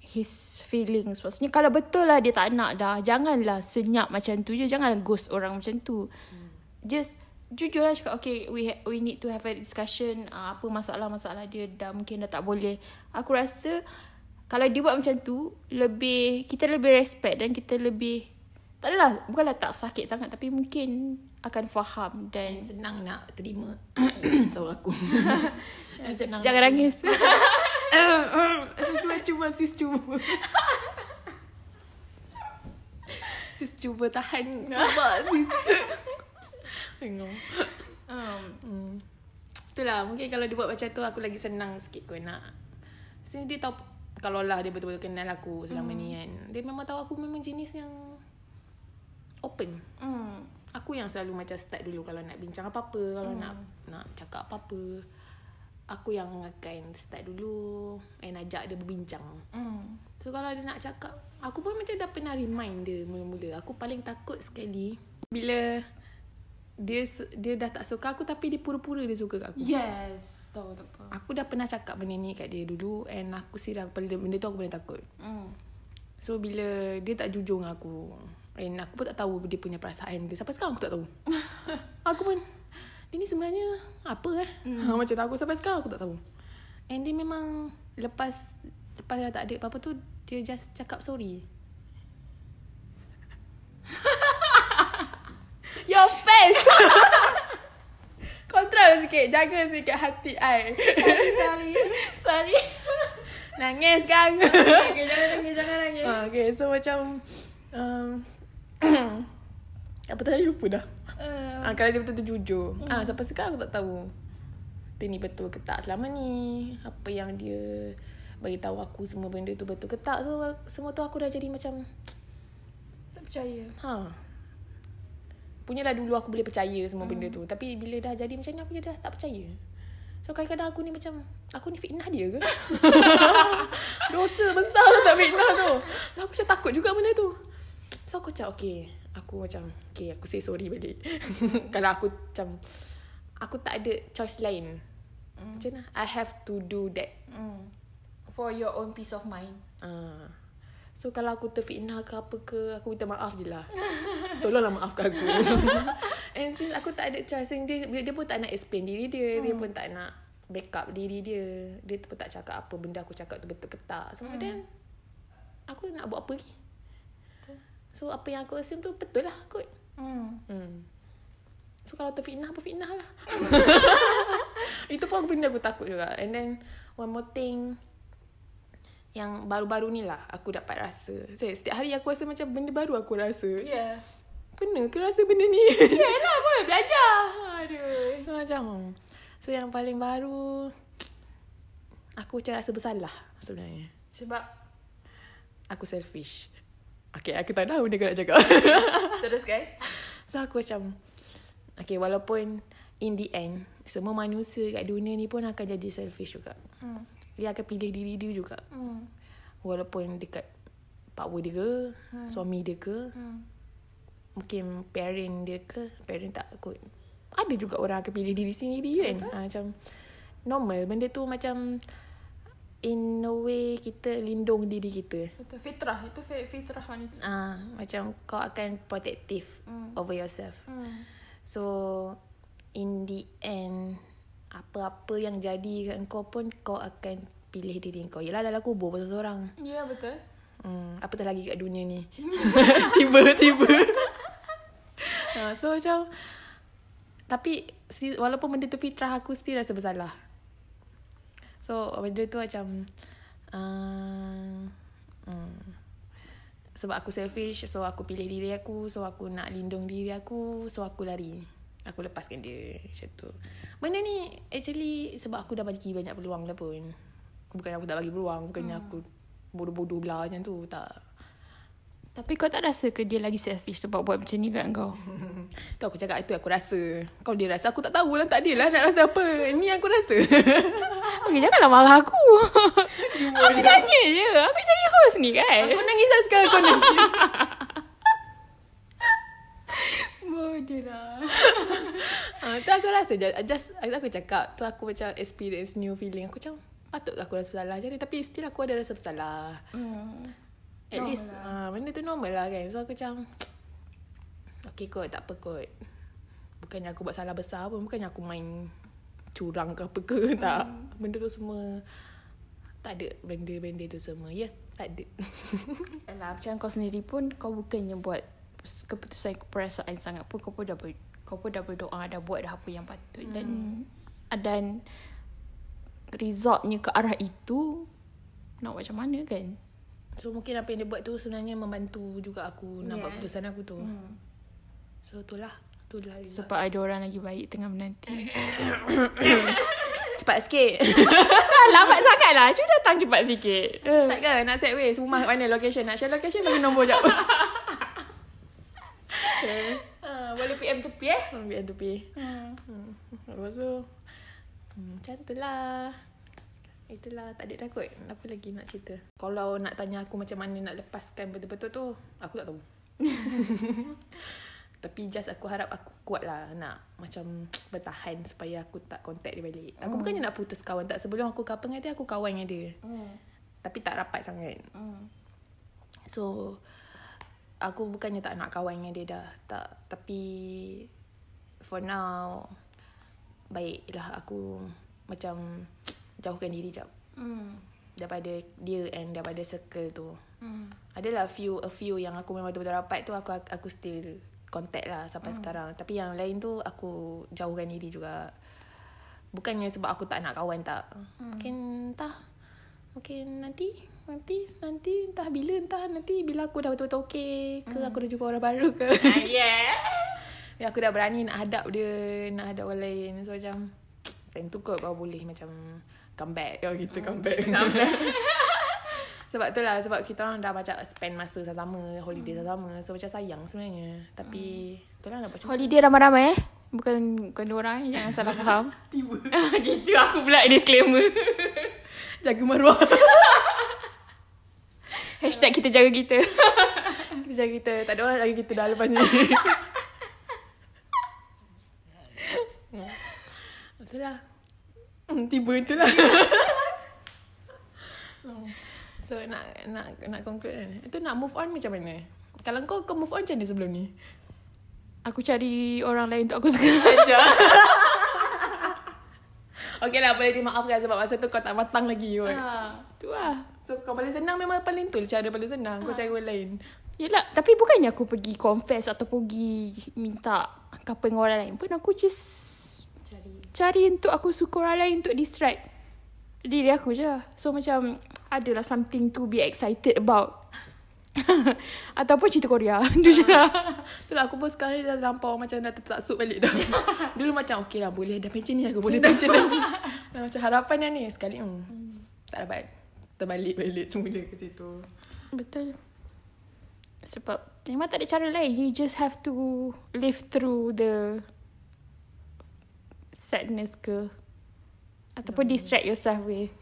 his feelings. Maksudnya kalau betul lah dia tak nak dah, janganlah senyap macam tu je. Janganlah ghost orang macam tu. Hmm. Just jujur lah cakap, okay, we ha- we need to have a discussion. Uh, apa masalah-masalah dia dah mungkin dah tak boleh. Aku rasa kalau dia buat macam tu, lebih kita lebih respect dan kita lebih tak adalah, bukanlah tak sakit sangat tapi mungkin akan faham dan senang nak terima [coughs] tahu aku. [laughs] senang Jangan nangis. [laughs] Cuba cuba sis cuba. sis cuba tahan sebab sis. Tengok. Um, hmm. Itulah mungkin kalau dia buat macam tu aku lagi senang sikit kau nak. Sini dia tahu kalau lah dia betul-betul kenal aku selama hmm. ni kan. Dia memang tahu aku memang jenis yang open. Hmm. Aku yang selalu macam start dulu kalau nak bincang apa-apa, kalau hmm. nak nak cakap apa-apa aku yang akan start dulu and ajak dia berbincang. Mm. So kalau dia nak cakap, aku pun macam dah pernah remind dia mula-mula. Aku paling takut sekali bila dia dia dah tak suka aku tapi dia pura-pura dia suka kat aku. Yes, tahu tak apa. Aku dah pernah cakap benda ni kat dia dulu and aku sirah pada benda tu aku paling takut. Mm. So bila dia tak jujur dengan aku and aku pun tak tahu dia punya perasaan dia. Sampai sekarang aku tak tahu. [laughs] aku pun dia ni sebenarnya apa eh? Mm. Ha, macam aku sampai sekarang aku tak tahu. And dia memang lepas lepas dah tak ada apa-apa tu dia just cakap sorry. [laughs] Your face. [laughs] Control sikit, jaga sikit hati ai. Sorry. Sorry. Nangis kan? [laughs] okay, jangan nangis, jangan nangis. Ha, okay, so macam um, [coughs] apa tadi lupa dah. Uh. Ha, kalau dia betul-betul jujur. Hmm. Ah, ha, sampai sekarang aku tak tahu. Dia ni betul ke tak selama ni. Apa yang dia bagi tahu aku semua benda tu betul ke tak. So, semua tu aku dah jadi macam tak percaya. Ha. Punyalah dulu aku boleh percaya semua hmm. benda tu. Tapi bila dah jadi macam ni aku dah tak percaya. So kadang-kadang aku ni macam Aku ni fitnah dia ke? [laughs] Dosa besar lah tak fitnah tu So aku macam takut juga benda tu So aku macam okay aku macam okay aku say sorry balik. [laughs] Kalau aku macam aku tak ada choice lain. Mm. macam mana? I have to do that. Mm. for your own peace of mind. Uh. so kalau aku terfitnah ke apa ke aku minta maaf je lah. [laughs] Tolonglah maafkan aku. [laughs] And since aku tak ada choice dia, dia pun tak nak explain diri dia. Mm. dia pun tak nak backup diri dia. Dia pun tak cakap apa benda aku cakap tu betul ke tak. So mm. then aku nak buat apa lagi So apa yang aku assume tu betul lah kot. Hmm. hmm. So kalau terfitnah apa fitnah lah. [laughs] Itu pun benda aku takut juga. And then one more thing yang baru-baru ni lah aku dapat rasa. So, setiap hari aku rasa macam benda baru aku rasa. Ya. Kena ke rasa benda ni? Yalah, [laughs] boleh belajar. Aduh. macam So yang paling baru Aku macam rasa bersalah sebenarnya Sebab Aku selfish Okay aku tak tahu benda aku nak cakap [laughs] terus kan? So aku macam Okay walaupun In the end Semua manusia kat dunia ni pun akan jadi selfish juga Hmm. Dia akan pilih diri dia juga Hmm. Walaupun dekat Power dia ke Suami dia ke Hmm. Mungkin parent dia ke Parent tak kot Ada juga orang akan pilih diri sendiri kan ha, Macam Normal Benda tu macam In a way Kita lindung diri kita Betul. Fitrah. Itu fi- fitrah manusia. Ah, Macam kau akan protective Hmm. Over yourself Hmm. So In the end Apa-apa yang jadi kat kau pun Kau akan pilih diri kau Yelah dalam kubur pasal seorang Ya, betul. Hmm, apa lagi kat dunia ni? [laughs] Tiba-tiba. ha, [laughs] so macam tapi walaupun benda tu fitrah aku still rasa bersalah. So benda tu macam uh, hmm, sebab aku selfish so aku pilih diri aku so aku nak lindung diri aku so aku lari. Aku lepaskan dia macam tu. Benda ni actually sebab aku dah bagi banyak peluang dah pun. Bukan aku tak bagi peluang, bukannya hmm. aku bodoh-bodoh belah macam tu, tak. Tapi kau tak rasa ke dia lagi selfish sebab buat macam ni kat kau? [laughs] Tu aku cakap itu aku rasa. Kalau dia rasa aku tak tahu lah tak dia lah nak rasa apa. Ni aku rasa. [laughs] Okay, janganlah marah aku. [laughs] aku tanya je. Aku jadi host ni kan. aku nangis lah sekarang kau nangis. Bodoh lah. ha, tu aku rasa just, aku cakap tu aku macam experience new feeling. Aku macam patut aku rasa bersalah ni. Tapi still aku ada rasa bersalah. Hmm. At Normal least uh, benda tu normal lah kan. So aku macam [tsk] Okay kot tak apa kot. Bukannya aku buat salah besar pun. Bukannya aku main curang ke apa ke. [laughs] Tak. Benda tu semua tak ada benda-benda tu semua. Ya, tak ada. [laughs] Alah, macam kau sendiri pun kau bukannya buat keputusan keperasaan sangat pun kau pun dah ber, kau pun dah berdoa dah buat dah apa yang patut hmm. dan dan resultnya ke arah itu nak macam mana kan So mungkin apa yang dia buat tu sebenarnya membantu juga aku nak buat Yeah. keputusan aku tu. hmm. So itulah. Itulah. Sebab ada orang lagi baik tengah menanti [coughs] Cepat sikit. [laughs] lambat sangat lah cuba datang cepat sikit Start ke nak set way rumah kat mana location nak share location bagi nombor jap. [laughs] uh, boleh PM tepi eh Ambil tu pi. hmm. Hmm. Lepas tu hmm, macam tu lah. Itulah tak ada takut. Apa lagi nak cerita? Kalau nak tanya aku macam mana nak lepaskan betul-betul tu, aku tak tahu. [laughs] Tapi just aku harap aku kuat lah nak macam bertahan supaya aku tak contact dia balik. Aku bukannya nak putus kawan tak. Sebelum aku couple dengan dia, aku kawan dengan dia. Hmm. Tapi tak rapat sangat. Hmm. So aku bukannya tak nak kawan dengan dia dah. Tak. Tapi for now baiklah aku macam jauhkan diri jap Hmm. daripada dia and daripada circle tu. Hmm. Adalah few a few yang aku memang betul-betul rapat tu aku aku still contact lah sampai hmm. sekarang. Tapi yang lain tu aku jauhkan diri juga. Bukannya sebab aku tak nak kawan tak. Hmm. Mungkin entah. Mungkin nanti nanti nanti entah bila entah nanti bila aku dah betul-betul okey ke aku dah jumpa orang baru ke. [laughs] yeah Bila aku dah berani nak hadap dia, nak hadap orang lain. So macam time tu kot baru boleh macam come back. Oh come back. Come back. [laughs] sebab tu lah sebab kita orang dah macam spend masa sama-sama, holiday sama-sama. So macam sayang sebenarnya. Tapi tu lah nak buat Holiday ramai-ramai eh Bukan bukan orang eh Jangan salah faham [laughs] tiba. [laughs] Gitu aku pula disclaimer Jaga maruah. Hashtag kita jaga kita kita jaga kita. Tak ada orang jaga kita dah lepas ni. Itulah. Hmm, tiba itulah. [laughs] Hmm. so nak nak nak conclude kan. Itu nak move on macam mana? Kalau kau kau move on macam mana sebelum ni? Aku cari orang lain untuk aku suka [laughs] Aja. [laughs] Okay lah boleh dimaafkan sebab masa tu kau tak matang lagi kot. ha, Tu lah So kau paling senang memang paling tu cara paling senang. Kau cari orang lain. Yelah Tapi bukannya aku pergi confess Atau pergi Minta Couple dengan orang lain pun Aku just Cari. Cari untuk aku suka orang lain untuk distract diri aku je. So macam adalah something to be excited about. [laughs] Ataupun cerita Korea. [laughs] Itu je lah. [laughs] Itulah aku pun sekarang ni dah lampau macam dah tertaksub balik dah. Dulu macam okey lah boleh dah pencen ni aku boleh pencen ni. Dah macam harapan dah ni sekali hmm. tak dapat terbalik balik semula ke situ. Betul. Sebab memang tak ada cara lain. You just have to live through the sadness ke. Ataupun distract yourself with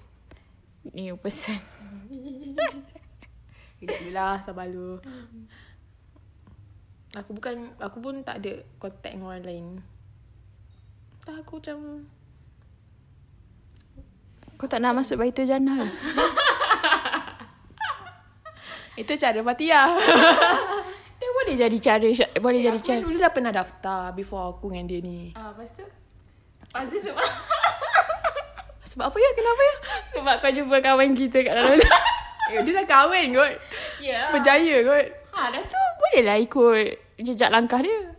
new person. [laughs] Hidup dulu lah sabar dulu. Aku bukan aku pun tak ada kontak dengan orang lain. Tak aku macam Kau tak nak masuk Baitul Jannah [laughs] ke? itu cara Fatia. [laughs] Dia boleh jadi cara. Boleh jadi aku cara. dulu dah pernah daftar before aku dengan dia ni. Ah, lepas tu? Lepas tu sebab... [laughs] Sebab apa ya? Kenapa ya? sebab kau jumpa kawan kita kat dalam tu. [laughs] Eh, dia dah kahwin kot. Ya. Berjaya kot. Ha, dah tu bolehlah ikut jejak langkah dia.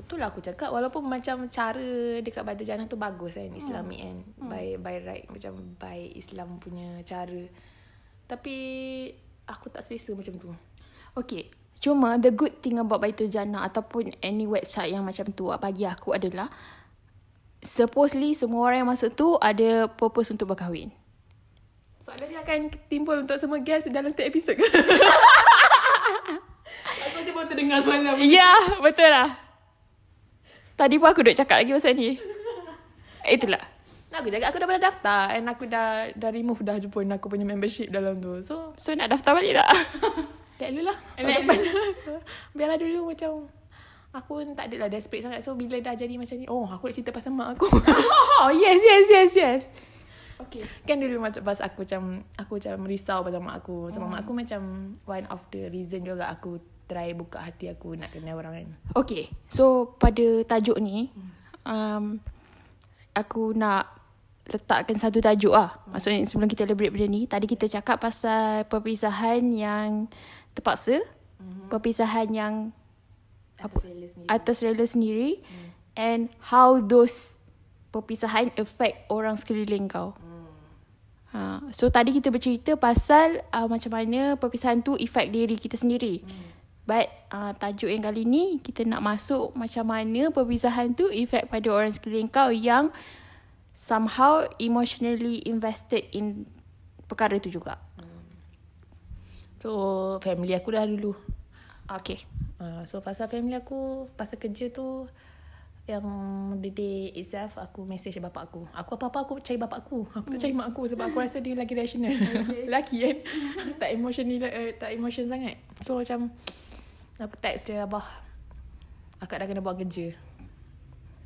Itulah aku cakap walaupun macam cara dekat Batu Jannah tu bagus kan Islami kan by by right macam by Islam punya cara. Tapi aku tak selesa macam tu. Okay. Cuma the good thing about Baitul Jannah ataupun any website yang macam tu ah, bagi aku adalah supposedly semua orang yang masuk tu ada purpose untuk berkahwin. Soalan ni akan timbul untuk semua guest dalam setiap episod ke? [laughs] aku macam baru terdengar semalam. Ya, betul lah. Tadi pun aku duk cakap lagi pasal ni. Itulah. Aku cakap aku dah pernah daftar and aku dah dah remove dah pun aku punya membership dalam tu. So, So nak daftar balik tak? [laughs] dulu lah. Biarlah dulu macam aku pun tak adalah desperate sangat. So, bila dah jadi macam ni, oh, aku nak cerita pasal mak aku. [laughs] oh, yes, yes, yes, yes. Okay. Kan dulu macam pas aku macam aku macam risau pasal mak aku. Sebab mak aku macam one of the reason juga aku try buka hati aku nak kenal orang kan. Okay, so pada tajuk ni, um, aku nak letakkan satu tajuk lah. Maksudnya sebelum kita elaborate benda ni, tadi kita cakap pasal perpisahan yang terpaksa, perpisahan yang Apa? Sendiri. atas rela sendiri and how those perpisahan affect orang sekeliling kau. Ha, so tadi kita bercerita pasal uh, macam mana perpisahan tu affect diri kita sendiri. But uh, tajuk yang kali ni kita nak masuk macam mana perpisahan tu affect pada orang sekeliling kau yang somehow emotionally invested in perkara tu juga. So, family aku dah dulu. Okay. Uh, so, pasal family aku, pasal kerja tu, yang the day itself, aku message bapak aku. Aku apa-apa aku cari bapak aku. Aku tak cari mak aku sebab aku rasa dia lagi rational. [laughs] Lelaki kan. [laughs] tak emotion ni, uh, tak emotion sangat. So, macam, aku text dia, Abah, akak dah kena buat kerja.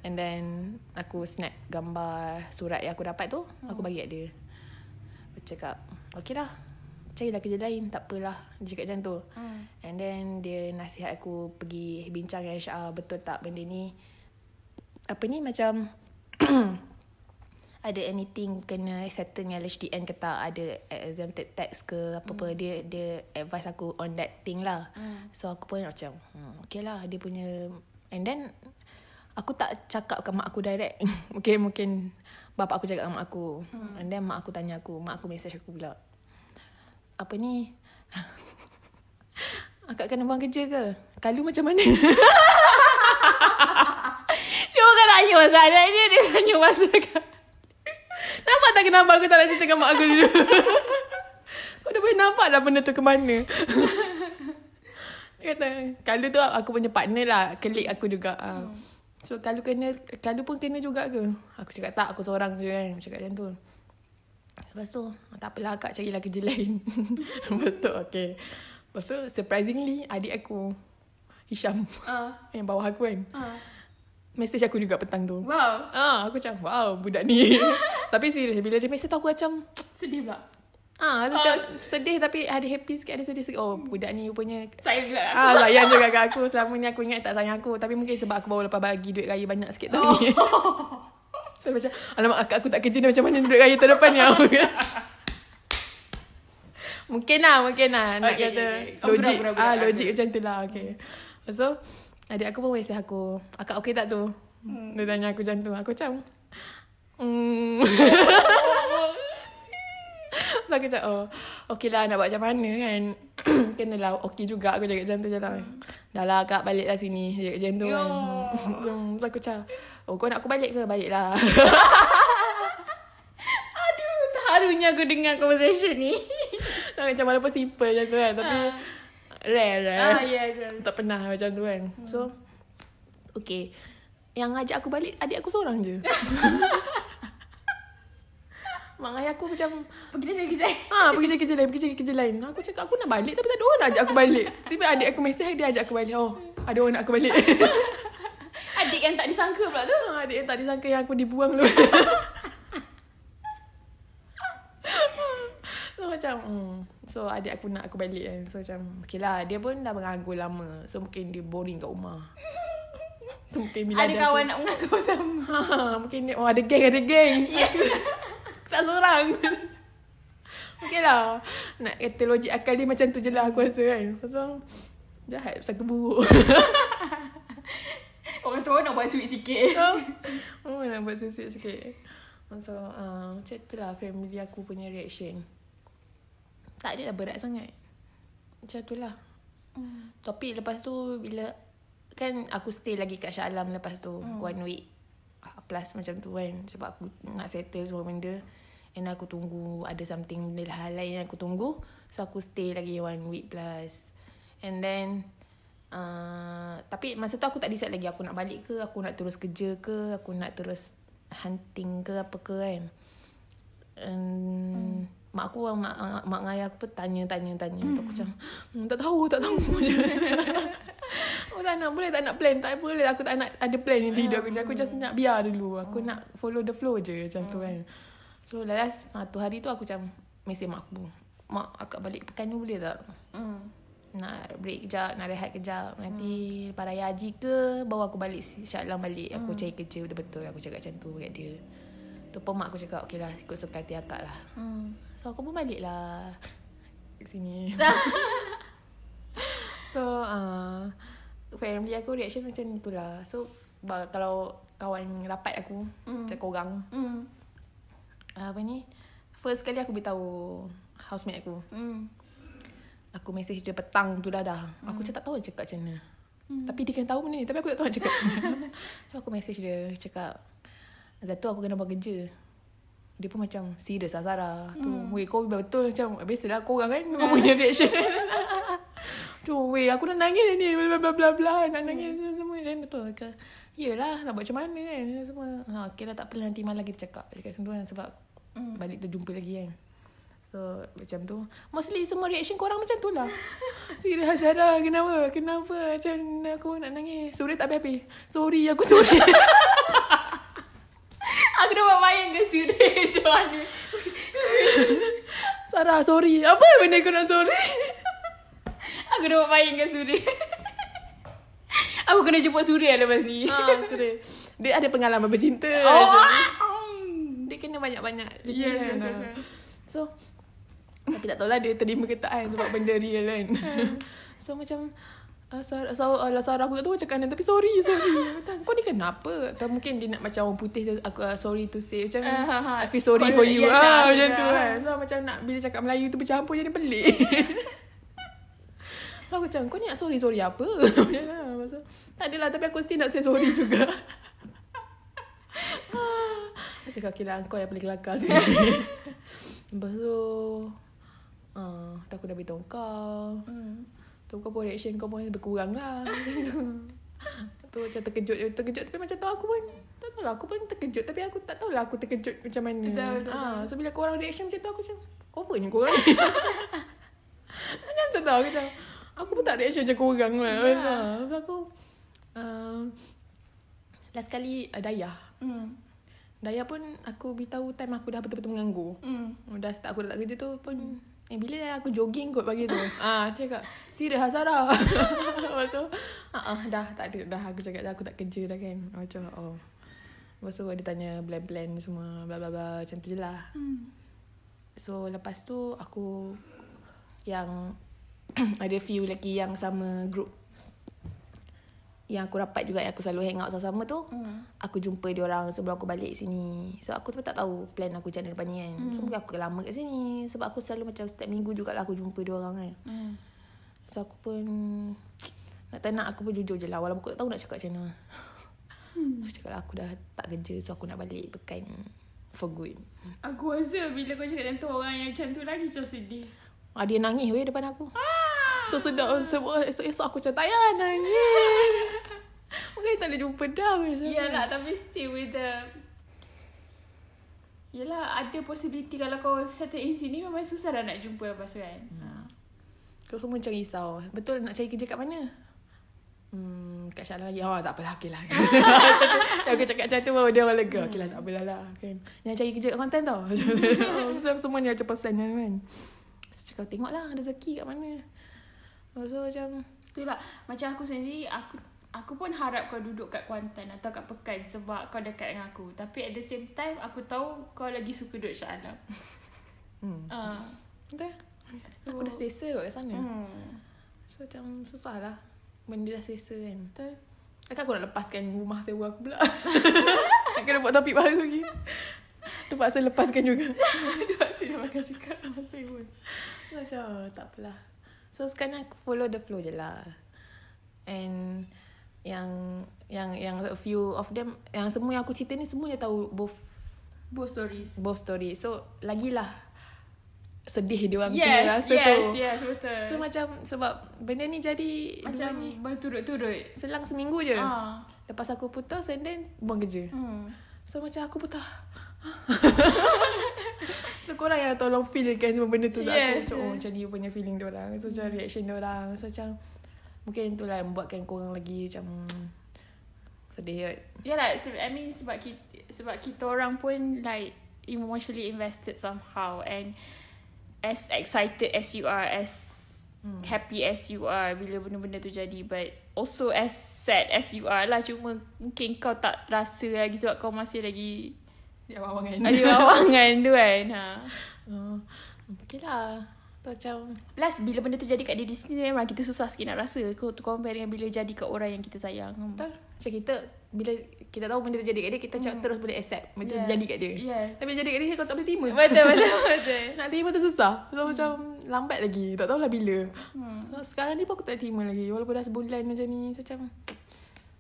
And then, aku snap gambar surat yang aku dapat tu, aku bagi kat dia. Aku cakap, okay lah, carilah kerja lain, tak apalah. Dia cakap macam tu. Hmm. And then dia nasihat aku pergi bincang dengan HR betul tak benda ni apa ni macam [clears throat] ada anything kena settle dengan HDN ke tak ada exempted tax ke apa-apa Hmm. dia dia advise aku on that thing lah. So aku pun macam hmm, okay lah dia punya and then aku tak cakap ke mak aku direct. [laughs] mungkin mungkin bapak aku cakap dengan mak aku. Hmm. And then mak aku tanya aku, mak aku message aku pula. Apa ni? [laughs] Akak kena buang kerja ke? Kalu macam mana? [laughs] Dia bukan tanya pasal anak dia, dia tanya pasal kau. nampak tak kenapa aku tak nak cerita dengan mak aku dulu? [laughs] Kau dah boleh nampak dah benda tu ke mana? Dia kata, Kalu tu aku punya partner lah. Kelik aku juga. Hmm. So, Kalu kena, Kalu pun kena juga ke? Aku cakap tak, aku seorang je kan. Cakap macam tu. Lepas tu, tak apalah akak carilah kerja lain. [laughs] Lepas tu, okay. Lepas tu, surprisingly, adik aku, Hisham, Ah. [laughs] yang bawah aku kan. Ah. Message aku juga petang tu. Wow. Ah, aku macam, wow, budak ni. [laughs] tapi serius, bila dia message tu aku macam, Sedih pula. ah, aku macam sedih tapi ada happy sikit, ada sedih sikit. Oh, budak ni rupanya Saya juga. Ah, sayang juga kat aku. Selama ni aku ingat tak sayang aku. Tapi mungkin sebab aku baru lepas bagi duit raya banyak sikit tahun ni. So macam, alamak akak aku tak kerja ni macam mana duit raya tahun depan ni. [laughs] Mungkin lah, mungkin lah. Nak Okay, kata okay, okay. Oh, logik. berat, ah, logik macam tu lah. Okay. So, adik aku pun message aku. Akak okey tak tu? Dia tanya aku macam tu. Aku macam... Hmm. [laughs] so [laughs] aku macam, oh, okey lah nak buat macam mana kan. [clears throat] Kenalah okey juga aku jaga macam tu je lah. Dah lah kak balik lah sini. Dia cakap macam tu kan. So [laughs] aku macam, oh kau nak aku balik ke? Balik lah. [laughs] Aduh, terharunya aku dengar conversation ni. Tak macam walaupun simple macam tu kan. Tapi rare rare. ah, ya, ya. Tak pernah macam tu kan. So, okay. Yang ajak aku balik, adik aku seorang je. Mak ayah aku macam, Pergi cari kerja. ah pergi cari kerja lain, pergi cari kerja lain. Aku cakap, aku nak balik tapi tak ada orang nak ajak aku balik. Tiba adik aku mesej, dia ajak aku balik. Oh, ada orang nak aku balik. [laughs] Adik yang tak disangka pula tu. Ah, adik yang tak disangka yang aku dibuang dulu. [laughs] so macam hmm. So adik aku nak aku balik kan So macam Okay lah Dia pun dah menganggur lama So mungkin dia boring kat rumah So mungkin bila Ada kawan nak mengaku sama. [laughs] ha, Mungkin dia Oh ada geng ada geng. Aku tak seorang [laughs] Okay lah Nak kata logik akal dia macam tu je lah aku rasa kan Pasal Jahat Satu buruk [laughs] Orang tua nak buat sweet sikit. [laughs] Oh, nak buat susut sikit. So, uh, macam tu lah family aku punya reaction. Tak adalah berat sangat. Macam tu lah. Hmm. Tapi lepas tu bila kan aku stay lagi kat Shah Alam lepas tu Hmm. one week ah, plus macam tu kan sebab aku nak settle semua benda and aku tunggu ada something benda hal lain yang aku tunggu. So aku stay lagi one week plus. And then uh, tapi masa tu aku tak decide lagi aku nak balik ke aku nak terus kerja ke aku nak terus hunting ke apa ke kan. Um, mak aku mak mak, mak dengan ayah aku pun tanya tanya tanya. Hmm. aku macam hmm, tak tahu tak tahu. [laughs] Aku tak nak boleh tak nak plan? Tak boleh aku tak nak ada plan di hidup aku ni aku just nak biar dulu. Aku nak follow the flow je macam tu kan so last satu hari tu aku macam mesej mak aku mak akak balik pekan ni boleh tak Hmm. nak break kejap, nak rehat kejap. Nanti hmm. lepas raya haji ke, bawa aku balik Shah Alam balik. Aku cari kerja betul-betul. Aku cakap macam tu kat dia. Tu pun mak aku cakap, okey lah, ikut suka hati akak lah. Hmm. So aku pun balik lah sini. [laughs] so, uh, family aku reaction macam tu lah. So, kalau kawan rapat aku, Hmm. macam korang, Hmm. Uh, apa ni, first kali aku beritahu housemate aku. Hmm. Aku message dia petang tu dah dah. Aku macam tak tahu nak cakap macam mana. Hmm. Tapi dia kena tahu benda ni. Tapi aku tak tahu nak cakap. [laughs] so aku message dia. Cakap. Satu aku kena buat kerja. Dia pun macam serius lah Sarah. Tu, weh kau betul macam. Biasalah korang kan. Kau punya reaction. [laughs] tu, weh aku nak nangis ni. Bla bla bla bla. Nak nangis semua macam tu. Ke, Yelah nak buat macam mana kan. Semua. Ha, okay lah tak apa nanti malam kita cakap. Dia kata macam tu kan. Sebab Hmm. balik tu jumpa lagi kan. So macam tu Mostly semua reaction korang macam tu lah [laughs] Serius Zara Kenapa Kenapa Macam aku nak nangis Sorry tak habis-habis Sorry aku [laughs] sorry [laughs] Aku dah buat bayangkan sudah macam mana. Sarah sorry Apa benda kau nak sorry Aku dah buat bayangkan Suria. Aku kena jemput Suria lepas ni. ha, sorry Dia ada pengalaman bercinta Oh, ah. Dia kena banyak-banyak. Ya, ya, kan? ya, ya. So Tapi tak tahulah dia terima ke tak kan Sebab benda real kan. [laughs] [laughs] So macam Uh, Sarah, so, uh, Sarah aku tak tahu cakap mana Tapi sorry Sorry. [laughs] Kata, Kau ni kenapa? Atau mungkin dia nak macam orang putih tu, Aku uh, sorry to say. Macam ha. I feel sorry for you. yes, ah, ah, Macam yes, tu kan. So macam nak Bila cakap Melayu tu bercampur Jadi pelik. So aku macam Kau ni nak sorry-sorry apa? Macam lah. Tak adalah Tapi aku still nak say sorry juga cakap okay lah Kau yang paling kelakar sini [laughs] Lepas tu uh, Tak aku dah beritahu kau. Hmm. Tu kau pun reaction kau pun berkurang lah. [laughs] Tu macam terkejut. Terkejut tapi macam tu aku pun Tak tahu lah aku pun terkejut. Tapi aku tak tahu lah aku terkejut macam mana. Betul, betul, Ah, So bila korang reaction macam tu Aku macam Overnya korang. Ni [laughs] Macam tu tau aku macam Aku pun tak reaction macam korang lah. Yeah. So aku uh, Last kali uh, Dayah. Hmm. Dayah pun aku beritahu time aku dah betul-betul menganggur Hmm. Dah start aku tak kerja tu pun Eh bila dah aku jogging kot pagi tu? [laughs] Ah, Dia cakap Serius Sarah [laughs] Lepas tu ah, ah, Dah tak ada Dah aku cakap dah aku tak kerja dah kan. Macam oh. Lepas tu dia tanya plan-plan semua bla bla bla Macam tu je lah. Hmm. So lepas tu aku Yang [clears throat] Ada few lelaki yang sama group yang aku rapat juga yang aku selalu hang out sama-sama tu Hmm. aku jumpa dia orang sebelum aku balik sini so aku pun tak tahu plan aku macam mana depan ni kan Hmm. so mungkin aku lama kat sini sebab aku selalu macam setiap minggu jugalah aku jumpa dia orang kan Hmm. so aku pun nak tak nak aku pun jujur je lah walaupun aku tak tahu nak cakap macam mana Hmm. aku cakap lah, aku dah tak kerja so aku nak balik pekan for good Aku rasa bila kau cakap macam tu orang yang macam tu lagi macam sedih. ah, dia nangis weh depan aku Ah. So sedap sebab esok-esok aku macam tak payah nangis [laughs] Mungkin tak boleh jumpa dah weh. Yalah tapi still with the Yelah ada possibility kalau kau settle in sini memang susah dah nak jumpa lepas tu kan. Ha. Kau semua macam risau. Betul nak cari kerja kat mana? Hmm, kat Syah lagi. Oh, tak apalah. Okay lah. Yang [laughs] aku cakap macam tu baru dia orang lega. Okay lah, tak apalah lah. Kan. Yang cari kerja kat konten tau. [laughs] oh, so, semua ni macam personal kan. So, cakap tengoklah rezeki kat mana. So, macam... Itulah macam aku sendiri aku aku pun harap kau duduk kat Kuantan atau kat Pekan sebab kau dekat dengan aku. Tapi at the same time aku tahu kau lagi suka duduk Shah Alam. [laughs] Hmm. Ah. Betul? So, Aku dah selesa kot kat sana. Hmm. So, macam susah lah. Benda dah selesa kan. Betul. Takkan aku nak lepaskan rumah sewa aku pula. [laughs] nak kena buat topik baru lagi. Terpaksa lepaskan juga. [laughs] Terpaksa makan juga masa pun. Macam tak apalah. So sekarang aku follow the flow je lah. And yang yang yang a few of them yang semua yang aku cerita ni semuanya tahu both Both stories. both story. So lagilah sedih dia orang Yes, punya rasa yes, tu. yes, betul. So macam sebab benda ni jadi macam ni berturut-turut. selang seminggu je. Ah. Lepas aku putus and then buang kerja. Hmm. So macam aku pun tak [laughs] So korang yang tolong feelkan semua benda tu yes, Yes, aku macam, oh, macam dia punya feeling dia orang. So macam reaction dia orang. So macam Mungkin itulah yang buatkan korang lagi macam [tsk] Sedih kot. Yalah, se- I mean sebab kita, sebab kita orang pun like emotionally invested somehow and as excited as you are, as Hmm. happy as you are bila benda-benda tu jadi. But also as sad as you are lah. Cuma mungkin kau tak rasa lagi sebab kau masih lagi Awang kan ada wawangan tu kan ha. oh, Okay lah Tu macam Plus bila benda tu jadi kat diri sendiri memang kita susah sikit nak rasa kau tu compare dengan bila jadi kat orang yang kita sayang. Hmm. Betul Macam kita Bila kita tahu benda tu jadi kat dia Kita macam terus boleh accept Benda Yeah. tu jadi kat dia Yes. Tapi jadi kat dia Kau tak boleh terima Betul betul [laughs] betul. Nak terima tu susah So macam Lambat lagi Tak tahulah bila Hmm. So, sekarang ni pun aku tak terima lagi Walaupun dah sebulan macam ni So macam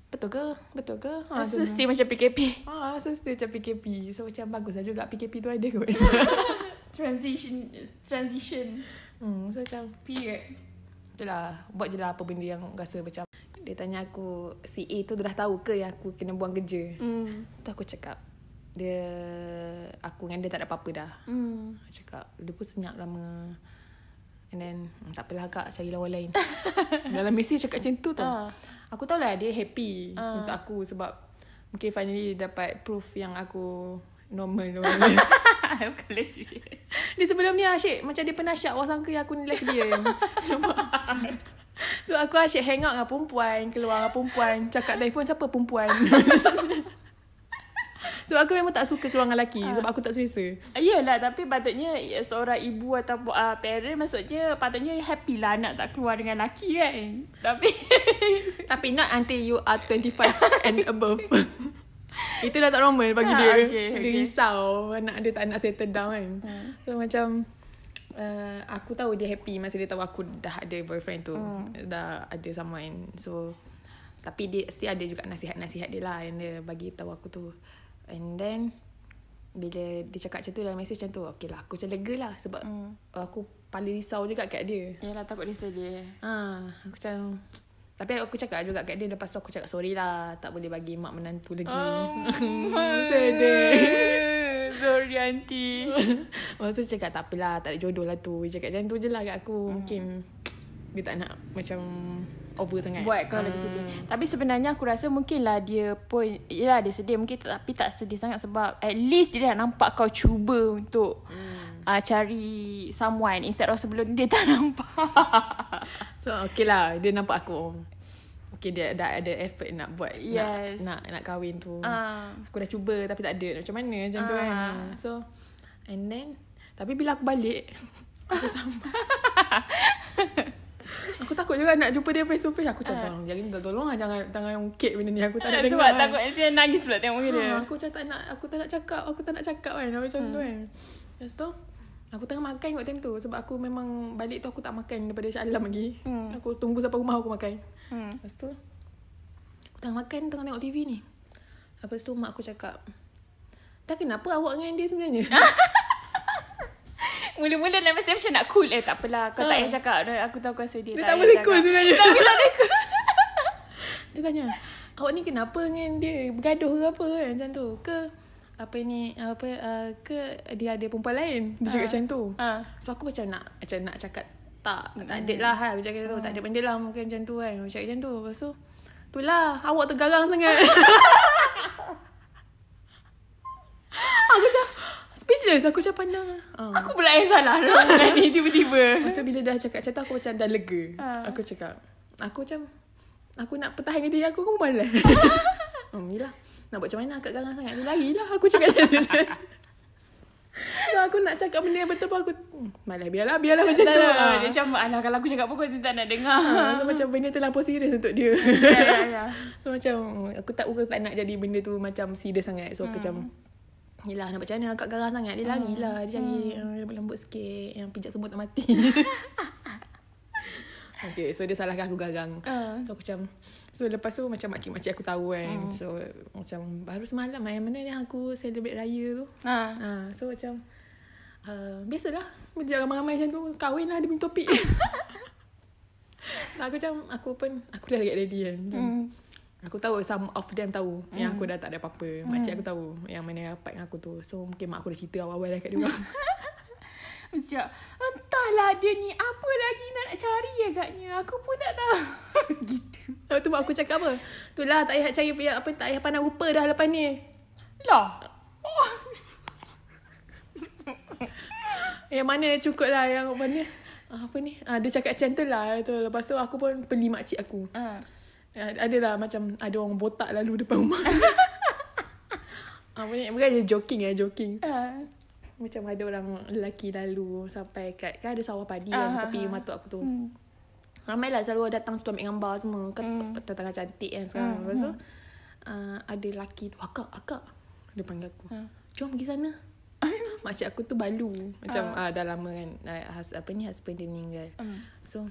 Betul ke? Betul ke? Ha, [laughs] Rasa still macam PKP. Ah, so still macam PKP So macam bagus lah juga PKP tu ada kot [laughs] Transition transition hmm, So macam period. Itulah Buat je lah apa benda yang rasa macam Dia tanya aku Si A tu dah tahu ke yang aku kena buang kerja Hmm. Tu aku cakap Dia Aku dengan dia tak ada apa-apa dah Hmm. Aku cakap Dia pun senyap lama And then hmm, Tak apalah kak Cari lawan lain [laughs] Dalam mesej cakap macam tu tau Ah. Aku tahu lah dia happy Ah. Untuk aku Sebab Mungkin finally dia dapat proof yang aku Normal tu [laughs] Bukan lesbian. Dia sebelum ni asyik Macam dia pernah syak Orang sangka aku ni lesbian [laughs] Sebab [laughs] Sebab aku asyik hang out dengan perempuan Keluar dengan perempuan Cakap telefon siapa perempuan Sebab aku memang tak suka keluar dengan lelaki Sebab aku tak selesa Yelah tapi patutnya ya, seorang ibu atau uh, parent maksudnya patutnya happy lah anak tak keluar dengan lelaki kan. Tapi [laughs] Tapi not until you are 25 and above [laughs] Itu dah tak normal bagi Ah, dia okay, Dia okay. risau Anak dia tak nak settle down kan Hmm. So macam uh, Aku tahu dia happy Masa dia tahu aku dah ada boyfriend tu Hmm. Dah ada someone So Tapi dia still ada juga nasihat-nasihat dia lah Yang dia bagi tahu aku tu And then Bila dia cakap macam tu dalam message macam tu Okay lah aku macam lega lah Sebab Hmm. Aku paling risau juga kat dia Yalah takut dia sedih. Ha, aku macam tapi aku cakap juga kat dia Lepas tu aku cakap sorry lah Tak boleh bagi mak menantu lagi Um, [laughs] Sedih Sorry auntie. [laughs] Tu cakap tak apalah Tak ada jodoh lah tu Dia cakap macam tu je lah kat aku Mungkin Dia tak nak Macam Over sangat. Buat kau lebih sedih. Tapi sebenarnya aku rasa mungkin lah dia pun Yelah dia sedih mungkin tapi tak sedih sangat sebab At least dia dah nampak kau cuba untuk hmm. uh, Cari someone Instead of sebelum dia tak [laughs] nampak. So okay lah. Dia nampak aku oh, Okay dia dah ada effort nak buat Yes. Nak nak, nak kahwin tu. Ah. Aku dah cuba Tapi tak ada. Macam mana? Macam tu kan. Ah. So And then Tapi bila aku balik [laughs] Aku sampai [laughs] Aku takut juga nak jumpa dia face to face. Aku Ah. cakap, jangan minta tolong lah. Jangan, jangan ungkit benda ni. Aku tak nak Sebab dengar. takut dia nangis pula tengok muka dia. Ha, aku macam tak nak aku tak nak cakap, aku tak nak cakap kan macam Hmm. tu kan. Lepas tu aku tengah makan kot time tu sebab aku memang balik tu aku tak makan daripada Shah Alam lagi. Hmm. Aku tunggu sampai rumah aku makan. Hmm. Lepas tu aku tengah makan tengah tengok TV ni. Lepas tu mak aku cakap, "Dah kenapa awak dengan dia sebenarnya?" [laughs] Mula-mula nak mesti macam nak cool. Eh tak apalah. Kau tak Ha. payah cakap. Aku tahu kau sedih. Dia tak payah boleh cool sebenarnya. Tapi tak boleh cool. [laughs] Dia tanya, "Awak ni kenapa dengan dia? Bergaduh ke apa kan macam tu? Ke apa ni apa uh, ke dia ada perempuan lain?" Dia cakap macam tu. Ha. So aku macam nak macam nak cakap tak tak ada lah kan aku cakap tu tak ada benda lah mungkin macam tu kan aku cakap macam tu lepas tu itulah awak tergarang sangat [laughs] [laughs] aku macam speechless aku macam pandang uh. Aku pula yang salah [laughs] dengan ni tiba-tiba. Tu bila dah cakap macam tu aku macam dah lega Ah. aku cakap aku macam aku nak pertahankan diri aku aku malas [laughs] hmm, yelah nak buat macam mana akak garang sangat ni lari lah aku cakap macam tu [laughs] So, aku nak cakap benda yang betul pun aku hmm, Malah biarlah Biarlah macam Tak tu tahu. Ah. Dia macam alah kalau aku cakap apa kau tak nak dengar. Ha, so macam benda terlampau serius untuk dia. ya, ya, ya. so macam aku tak aku tak nak jadi benda tu macam serius sangat. So aku macam Yelah nak macam mana? Akak garang sangat. Dia lari lah. Dia cari uh, lembut-lembut sikit. Yang pijak semut tak mati. [laughs] Okay so dia salahkan aku garang. Ah. So aku macam So lepas tu macam makcik-makcik aku tahu kan. So macam baru semalam Yang mana yang aku celebrate raya tu. Ha. Ha, so macam uh, Biasalah. Bila ramai-ramai macam tu. Kahwin lah dia punya topik. [laughs] Nah, aku macam Aku pun Aku dah get ready kan. Hmm. Aku tahu Some of them tahu. Yang aku dah tak ada apa-apa. Makcik aku tahu Yang mana rapat dengan aku tu. So mungkin mak aku dah cerita awal-awal dah kat dia. [laughs] Macam Entahlah dia ni Apa lagi nak cari agaknya? Aku pun tak tahu. [laughs] Gitu. Lepas tu mak aku cakap apa? Itulah tak payah cari apa Tak payah pandang rupa dah lepas ni. Lah. Oh. [laughs] Yang mana cukup lah Yang mana ah, Apa ni? Ah, Dia cakap macam tu lah. Tu. Lepas tu aku pun Beli makcik aku. Ha. Ah, Adalah macam Ada orang botak lalu depan [laughs] rumah Apa ni Bukan dia joking eh Joking Ha. Macam ada orang lelaki lalu Sampai kat Kan ada sawah padi Ah, kan ah, Tepi ah. matuk aku tu Hmm. Ramai lah selalu datang situ ambil gambar semua Kan Hmm. tengah cantik kan sekarang Hmm, Lepas tu uh, Ada lelaki tu Akak, akak Dia panggil aku Hmm. Jom pergi sana [laughs] Makcik aku tu balu Macam uh. dah lama kan uh, has, Apa ni husband dia meninggal Hmm. So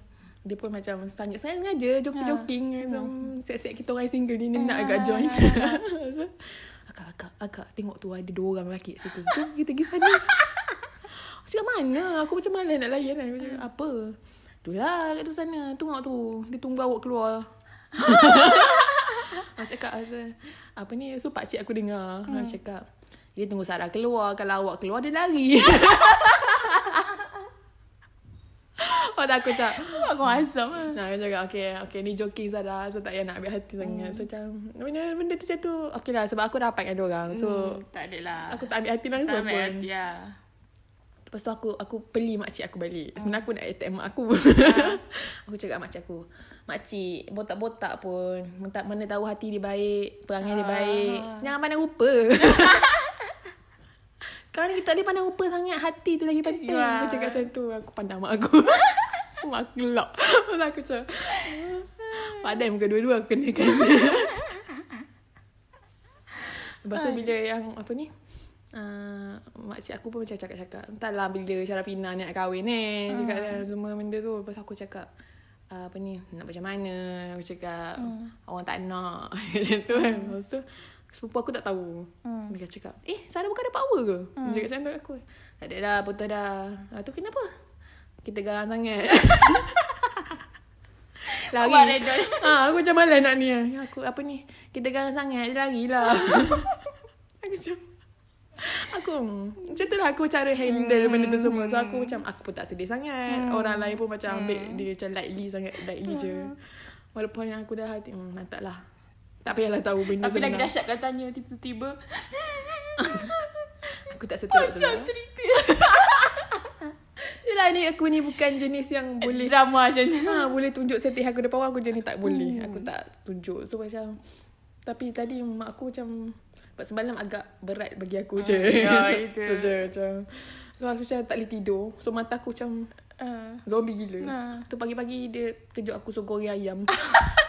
dia pun macam sangat sangat sengaja joking-joking macam siap-siap kita orang single ni dia nak agak join. [laughs] so, akak akak akak tengok tu ada dua orang lelaki situ. Jom kita pergi sana. Aku cakap mana? Aku macam mana nak layan kan? Aku cakap apa? Itulah kat tu sana. Tengok tu. Dia tunggu awak keluar. [laughs] Aku cakap apa, apa ni? So pakcik aku dengar. Hmm. Aku cakap dia tunggu Sarah keluar. Kalau awak keluar dia lari. [laughs] [laughs] Oh tak aku cakap Aku asam lah [laughs] Nah, aku cakap okay, okay ni joking Zara So tak payah nak ambil hati sangat. So macam benda, benda tu macam tu. Okay lah sebab aku rapat dengan orang So hmm, Tak ada lah. aku tak ambil hati langsung Tak ambil pun. hati lah Lepas tu aku aku beli makcik aku balik. Sebenarnya aku nak attack mak aku. [laughs] Aku cakap makcik aku Makcik botak-botak pun Mana, tahu hati dia baik Perangai dia Ah. baik. Jangan pandang rupa Sekarang kita tak boleh pandang rupa sangat. Hati tu lagi penting. Ya. Aku cakap macam tu. Aku pandang mak aku. [laughs] Mak aku lock. Lepas aku macam Padai muka dua-dua aku kenakan. [laughs] Lepas tu bila yang Apa ni? Uh, Makcik aku pun macam cakap-cakap Entahlah bila Syarafina ni nak kahwin ni Hmm. Cakap semua benda tu. Lepas aku cakap uh, Apa ni? Nak macam mana? Aku cakap Hmm. Orang tak nak. [laughs] Macam tu kan. Lepas tu Sepupu aku tak tahu. Hmm. Dia cakap Eh Sarah bukan ada power ke? Dia cakap macam aku. Tak ada dah Putus dah. Lepas tu kenapa? Kita garang sangat. [laughs] Lari. ha, [laughs] Aku macam malas nak ni. Aku apa ni? Kita garang sangat Dia lari lah. [laughs] Aku macam Aku Macam tu lah aku cara handle Hmm. benda tu semua. So aku macam Aku pun tak sedih sangat. Orang lain pun macam ambil Dia macam lightly sangat Lightly je. Hmm. Walaupun yang aku dah hati hmm, Tak lah Tak payahlah tahu benda Tapi lagi dahsyat kau tanya Tiba-tiba [laughs] Aku tak seteruk tu Macam lah cerita Yelah ni aku ni bukan jenis yang boleh Drama macam tu ha, Boleh tunjuk setih aku depan orang Aku jenis tak boleh Hmm. Aku tak tunjuk So macam Tapi tadi mak aku macam Sebab semalam agak berat bagi aku je. ya, itu. [laughs] so, je, macam. So, aku macam tak boleh tidur. So, mata aku macam Uh, zombie gila. Ah. Tu pagi-pagi dia kejut aku suruh goreng ayam. [laughs]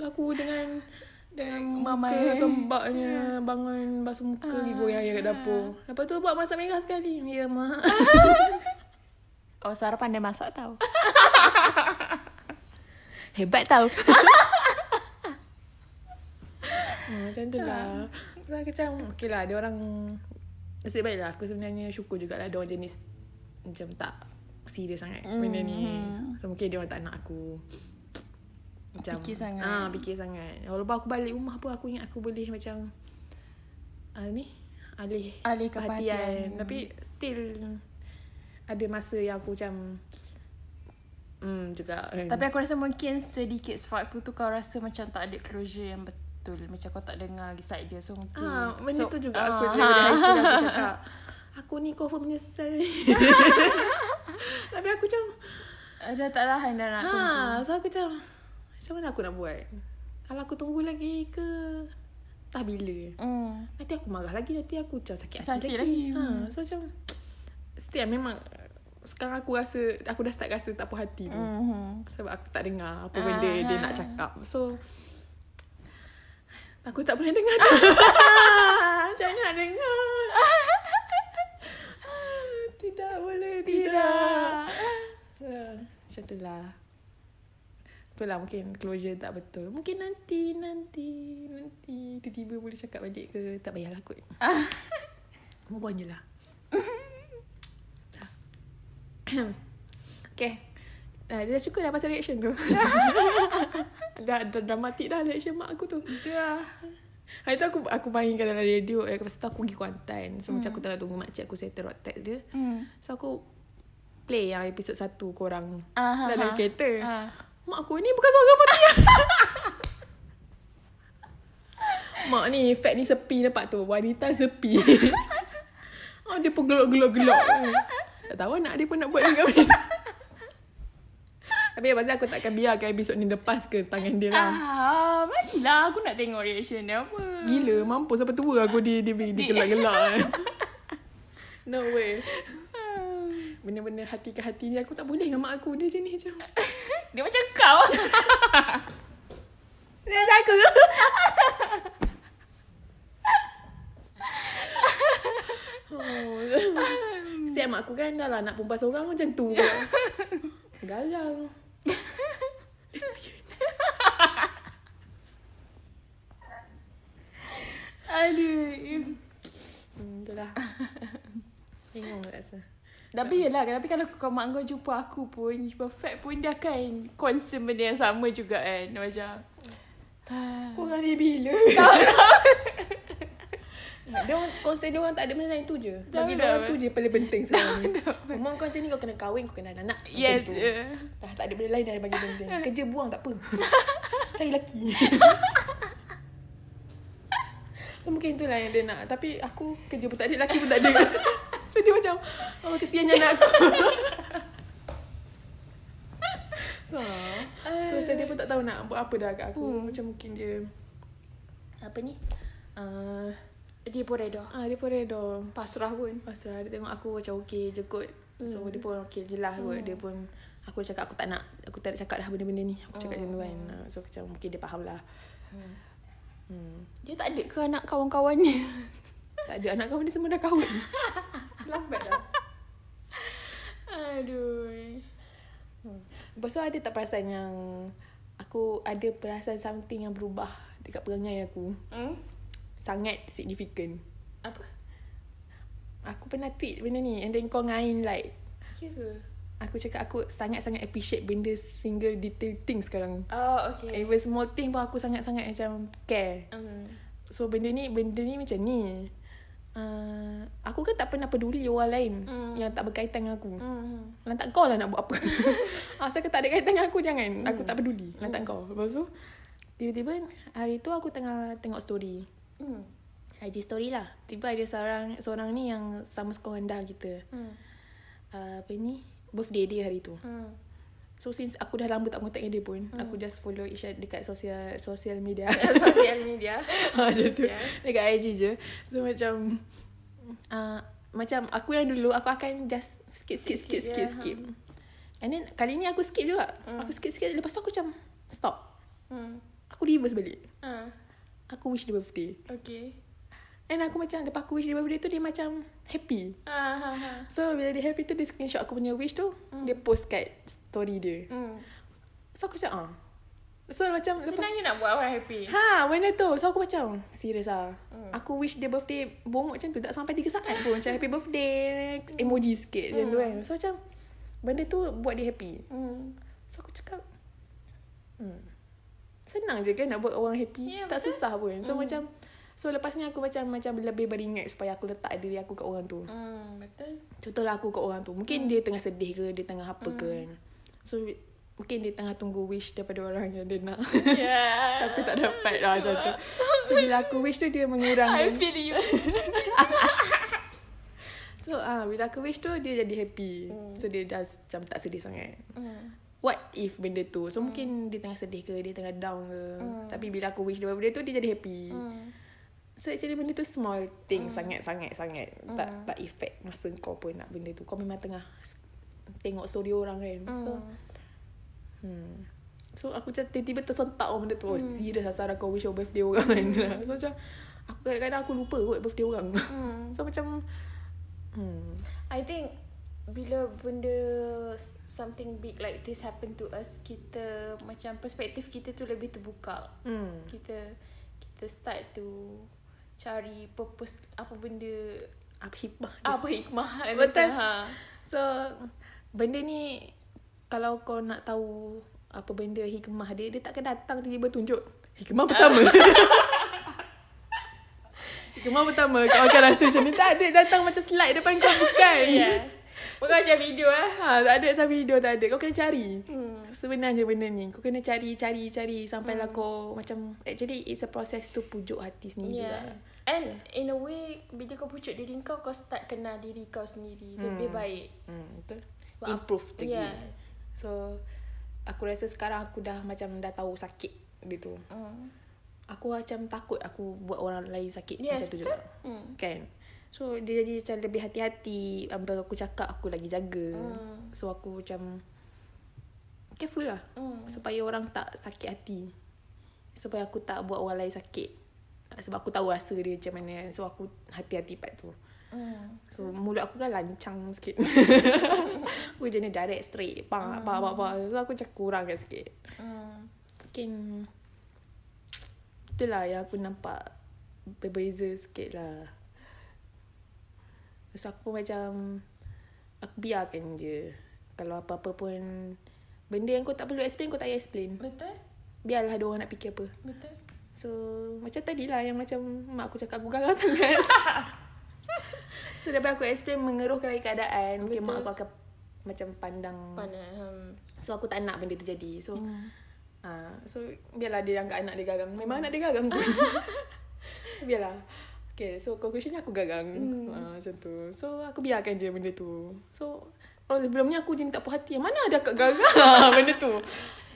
so, aku dengan dengan Mama, muka eh. sembaknya bangun basuh muka pergi goreng ayam kat dapur. Lepas tu buat masak merah sekali. Ya, mak. [laughs] oh, Sarah pandai masak tau. [laughs] Hebat tau. hmm, [laughs] macam tu lah. So, aku macam, okay lah, dia orang... Nasib baik lah, aku sebenarnya syukur jugalah ada orang jenis macam tak serius sangat mm. benda ni. So, mungkin dia orang tak nak aku macam Fikir sangat. Ah, fikir sangat. Walaupun aku balik rumah pun aku ingat aku boleh macam ah, ni alih Alih perhatian. Tapi still ada masa yang aku macam hmm juga. kan. Tapi aku rasa mungkin sedikit sebab aku tu kau rasa macam tak ada closure yang betul. Macam kau tak dengar lagi side dia. So mungkin. Ah, benda so, tu juga ah, aku daripada hari tu aku [laughs] cakap aku ni confirm menyesal. [laughs] Tapi aku macam Dah tak tahan dah nak ha, so aku macam macam mana aku nak buat? Kalau aku tunggu lagi ke tak bila? Hmm. Nanti aku marah lagi Nanti aku macam sakit hati Sakit lagi, lagi. Ha, So macam Still memang Sekarang aku rasa Aku dah start rasa tak puas hati tu Hmm. Sebab aku tak dengar Apa Ah, benda dia ah. nak cakap So Aku tak pernah dengar tu [laughs] Macam nak dengar Ah, Tidak boleh Tidak, So, Macam tu lah Itulah mungkin closure tak betul Mungkin nanti Nanti Nanti Tiba-tiba boleh cakap balik ke Tak payahlah kot [laughs] Move on je lah [coughs] Okay Dah, dah cukup dah pasal reaction tu [laughs] dah, dah dramatik dah reaction mak aku tu Dah. Hari tu aku aku mainkan dalam radio eh, Lepas tu aku pergi Kuantan So hmm. macam aku tengah tunggu makcik aku settle rock text dia Hmm. So aku play yang episod satu korang ha, dalam ha. kereta Ah. Mak aku ni bukan suara Fatia [laughs] Mak ni fat ni sepi nampak tu? Wanita sepi. [laughs] Oh, Dia pun gelok-gelok-gelok. Tak tahu anak dia pun nak buat dengan benda [laughs] Tapi pasal aku takkan biarkan episod ni lepas ke tangan dia lah. Ah, mana aku nak tengok reaction dia apa. Gila mampu sampai tua aku di di, di, di gelak-gelak kan. No way. Benda-benda hati ke hati ni aku tak boleh dengan mak aku dia jenis macam. [laughs] Dia macam kau. [laughs] Dia macam aku. [laughs] oh. Siap mak aku kan dah lah nak perempuan seorang macam tu. Garang. Aduh. Hmm, tu lah. Tengok tak rasa. Tapi yelah, tapi kalau kau mak kau jumpa aku pun, jumpa Fat pun dia akan concern benda yang sama juga kan. Macam, ah, Korang ni bila? [laughs] dia orang konsep dia orang tak ada benda lain tu je. Bagi dia orang tu je paling penting [laughs] sekarang ni. Umur kau macam ni kau kena kahwin, kau kena ada anak. Macam yes. tu. Dah tak ada benda lain dah bagi penting. [laughs] Kerja buang tak apa. Cari lelaki. so mungkin itulah yang dia nak. Tapi aku kerja pun tak ada, lelaki pun tak ada. So dia macam, oh kesiannya anak aku. so, so macam dia pun tak tahu nak buat apa dah kat aku. Hmm. Macam mungkin dia, apa ni? Uh, dia pun reda. ah, dia pun reda. Pasrah pun. Pasal dia tengok aku macam okey je kot. So Hmm. dia pun okey je lah kot. Dia pun aku cakap aku tak nak aku tak nak cakap dah benda-benda ni. Aku cakap macam tu kan. Oh. Ah, So macam mungkin dia faham lah. Hmm. Dia tak ada ke anak kawan-kawannya? Tak ada anak kawan ni semua dah kahwin. [laughs] Lambat dah. [laughs] Aduh. Hmm. Lepas tu ada tak perasan yang aku ada perasaan something yang berubah dekat perangai aku. Hmm? Sangat significant. Apa? Aku pernah tweet benda ni and then kau ngain like Ya ke? aku cakap aku sangat-sangat appreciate benda single detail thing sekarang. Oh, okay. Even small thing pun aku sangat-sangat macam care. Um, So benda ni benda ni macam ni. Uh, aku kan tak pernah peduli orang lain Mm. yang tak berkaitan dengan aku. mm. Lantak kau lah nak buat apa. [laughs] Asal kau tak ada kaitan dengan aku jangan. Aku tak peduli. Lantak kau. Lepas tu tiba-tiba hari tu aku tengah tengok story. Mm. IG story lah. Tiba ada seorang seorang ni yang sama sekolah rendah kita. Mm. Uh, apa ni? Birthday dia hari tu. Mm. So since aku dah lama tak contact dengan dia pun, aku just follow Isha dekat sosial sosial media. [laughs] Sosial media. [laughs] Macam tu. Ya. Dekat IG je. So macam uh, macam aku yang dulu aku akan just skip skip skip skip Skip, skip. And then kali ni aku skip juga. Hmm. Aku skip skip lepas tu aku macam stop. Hmm. Aku reverse balik. Ah. Aku wish dia birthday. Okay. And aku macam lepas aku wish dia birthday tu dia macam happy. Ah, ha, ha. So bila dia happy tu dia screenshot aku punya wish tu, dia post kat story dia. Hmm. So aku macam ah. So macam lepas Senangnya nak buat orang happy. Ha, benda tu. So aku macam, serius ah. Hmm. Aku wish dia birthday bongok macam tu. Tak sampai 3 saat pun. Macam [laughs] happy birthday. Emoji sikit macam tu kan. So macam, benda tu buat dia happy. Hmm. So aku cakap, hmm. Senang je kan nak buat orang happy. Ya, tak betul. susah pun. So macam, so lepas ni aku macam macam lebih beringat supaya aku letak diri aku kat orang tu. Hmm, betul. Contohlah aku kat orang tu. Mungkin dia tengah sedih ke, dia tengah apa ke kan. So, mungkin dia tengah tunggu wish daripada orang yang dia nak. Yeah. [laughs] Tapi tak dapat lah macam tu. So bila aku wish tu dia mengurangkan. I feel you. [laughs] So ah bila aku wish tu dia jadi happy. Hmm. So dia just macam tak sedih sangat. Hmm. What if benda tu? So mungkin dia tengah sedih ke, dia tengah down ke. Hmm. Tapi bila aku wish dia benda tu dia jadi happy. Hmm. So actually benda tu small thing sangat sangat sangat. Tak tak effect masa kau pun nak benda tu. Kau memang tengah tengok story orang kan. So hmm. So aku macam tiba-tiba tersentak orang benda tu. Oh, serius lah Sarah kau wish your birthday orang kan. [laughs] so macam aku kadang-kadang aku lupa kot birthday orang. Hmm. [laughs] so macam hmm. I think bila benda something big like this happen to us, kita macam perspektif kita tu lebih terbuka. Hmm. Kita kita start to cari purpose apa benda Apa hikmah dia? apa hikmah Betul. Ha. So benda ni kalau kau nak tahu apa benda hikmah dia, dia takkan datang tiba-tiba tunjuk hikmah pertama. [laughs] hikmah pertama kau akan rasa macam ni. Tak ada datang macam slide depan kau bukan. Yes. Bukan macam video eh. Ha, tak ada tak video tak ada. Kau kena cari. Hmm. Sebenarnya benda ni Kau kena cari Cari cari Sampailah kau Macam Actually it's a process to Pujuk hati sendiri Yeah. juga And in a way bila kau pucuk diri kau kau start kenal diri kau sendiri lebih baik. hmm, Betul Sebab Improve aku- lagi Yes. So Aku rasa sekarang Aku dah macam Dah tahu sakit Dia tu Hmm. Aku macam takut Aku buat orang lain sakit Yes, Macam tu betul. juga Hmm. Kan So dia jadi macam lebih hati-hati Apa aku cakap Aku lagi jaga Hmm. So aku macam Careful lah Hmm. Supaya orang tak sakit hati Supaya aku tak buat orang lain sakit Sebab aku tahu rasa dia macam mana. So aku hati-hati part tu. Hmm. So mulut aku kan lancang sikit. [laughs] Aku jenis direct straight Pang, apa, apa, apa So aku macam kurangkan sikit. Hmm. Mungkin Itulah yang aku nampak Berbeza sikit lah. So aku pun macam Aku biarkan je. Kalau apa-apa pun Benda yang kau tak perlu explain Kau tak payah explain. Betul? Biarlah ada orang nak fikir apa. Betul. So Macam tadi lah Yang macam Mak aku cakap aku garang [laughs] sangat So daripada aku explain Mengeruhkan lagi keadaan Mungkin Betul. mak aku akan Macam pandang Mana? Hmm. So aku tak nak benda tu jadi So Hmm. Ah, so biarlah dia anggap anak dia garang. Memang anak dia garang pun. [laughs] so, biarlah. Okay, so conclusion aku garang. Hmm. Ah, macam tu. So aku biarkan je benda tu. So kalau sebelum ni aku jenis tak puas hati. Mana ada akak garang [laughs] benda tu.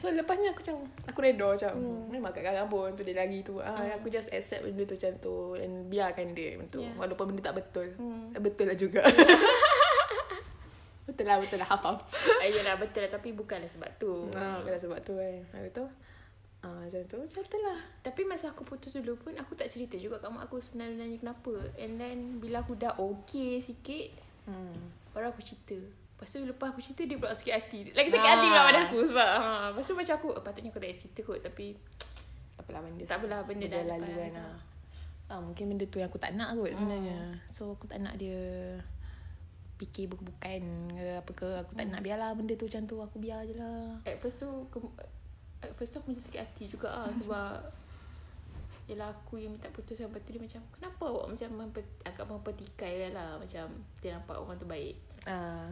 So lepas ni aku macam aku redha macam hmm. memang akak garang pun tu dia lagi tu. Ah, aku just accept benda tu macam tu and biarkan dia macam tu. Yeah. Walaupun benda tak betul. Hmm. Betul lah juga. [laughs] betul lah, betul lah. Half-half. Ah, Yelah betul lah tapi bukanlah sebab tu. Ah, bukan sebab tu kan. Habis tu. Ah, macam tu. Macam tu lah. Tapi masa aku putus dulu pun aku tak cerita juga kat mak aku sebenarnya kenapa. And then bila aku dah okay sikit Hmm. baru aku cerita. Lepas tu lepas aku cerita dia pula sakit hati. Lagi sakit Ah. hati pula pada aku sebab ha. Lepas tu macam aku "Oh, patutnya aku tak payah cerita kot tapi Tak apalah benda Tak apalah, benda dah lalu kan lah. Ah, mungkin benda tu yang aku tak nak kot sebenarnya. So aku tak nak dia fikir bukan ke apa ke. Aku tak nak biarlah benda tu macam tu. Aku biar je lah. at first tu ke, at first tu aku macam sakit hati juga lah sebab [laughs] Yelah aku yang minta putus Lepas tu dia macam Kenapa awak macam memper, Agak mempertikai lah Macam Dia nampak orang tu baik Ah,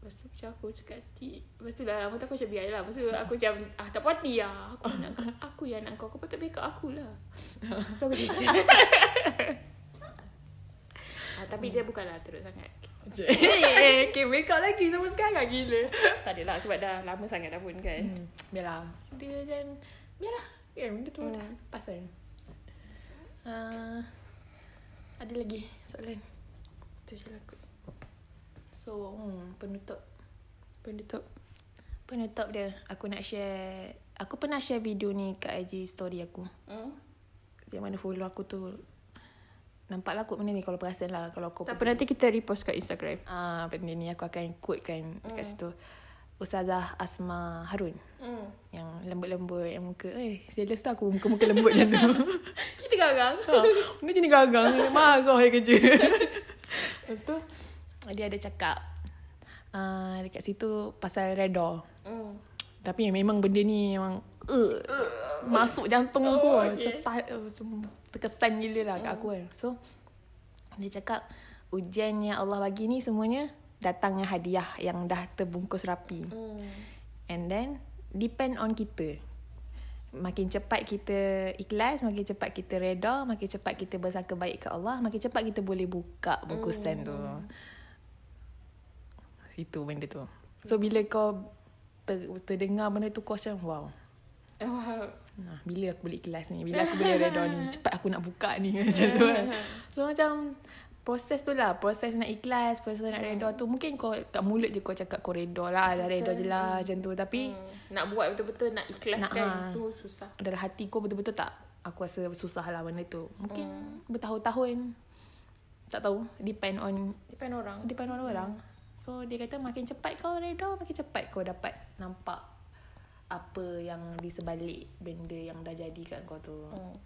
Lepas tu macam aku cakap hati Lepas tu lah Lama tu aku macam biar lah Lepas tu aku macam Ah tak puas hati lah Aku nak [laughs] Aku yang nak kau Kau patut backup aku lah Lepas aku cerita Ah, tapi dia bukanlah teruk sangat. [laughs] Eh, okay, make up lagi sama sekarang gila. Tak adalah sebab dah lama sangat dah pun kan. Hmm, biarlah. Dia jangan biarlah. Kan benda tu Hmm. dah pasal. Uh, ada lagi soalan. Tu je lah kot. So, hmm, penutup. Penutup. Penutup dia, aku nak share... Aku pernah share video ni kat IG story aku. Hmm? Yang mana follow aku tu... Nampak lah kot benda ni kalau perasan lah. Kalau aku Tak apa nanti kita repost kat Instagram. Ah, benda ni aku akan quote kan dekat situ. Ustazah Asma Harun. Hmm. Yang lembut-lembut yang muka. Eh, jealous tu aku muka-muka lembut macam tu. [laughs] Kita garang. ha, benda jenis gagang. [laughs] Marah je kerja. [laughs] Lepas tu, dia ada cakap. Uh, dekat situ pasal redor. Hmm. Tapi memang benda ni memang uh, masuk jantung aku. Oh, Oh, okay. okay. uh, macam terkesan gila lah kat aku kan. So, dia cakap ujian yang Allah bagi ni semuanya datangnya hadiah yang dah terbungkus rapi. Hmm. And then, depend on kita. Makin cepat kita ikhlas, makin cepat kita reda, makin cepat kita bersangka baik ke Allah, makin cepat kita boleh buka bungkusan tu. Itu benda tu. So, bila kau ter, terdengar benda tu, kau macam, wow. Oh, Nah, bila aku boleh ikhlas ni? Bila aku boleh reda ni? [laughs] Cepat aku nak buka ni. [laughs] Macam tu. Kan [laughs] So macam Proses tu lah. Proses nak ikhlas Proses nak reda tu. Mungkin kau Kat mulut je kau cakap Kau reda lah Dah reda je lah Macam tu. Tapi hmm. Nak buat betul-betul nak ikhlaskan Nak, ah. tu susah. Dalam hati kau betul-betul tak Aku rasa susah lah benda tu. Mungkin Bertahun-tahun. Tak tahu. Depend on Depend orang. Depend on orang So dia kata Makin cepat kau reda Makin cepat kau dapat Nampak Apa yang di sebalik Benda yang dah jadi kat kau tu Hmm.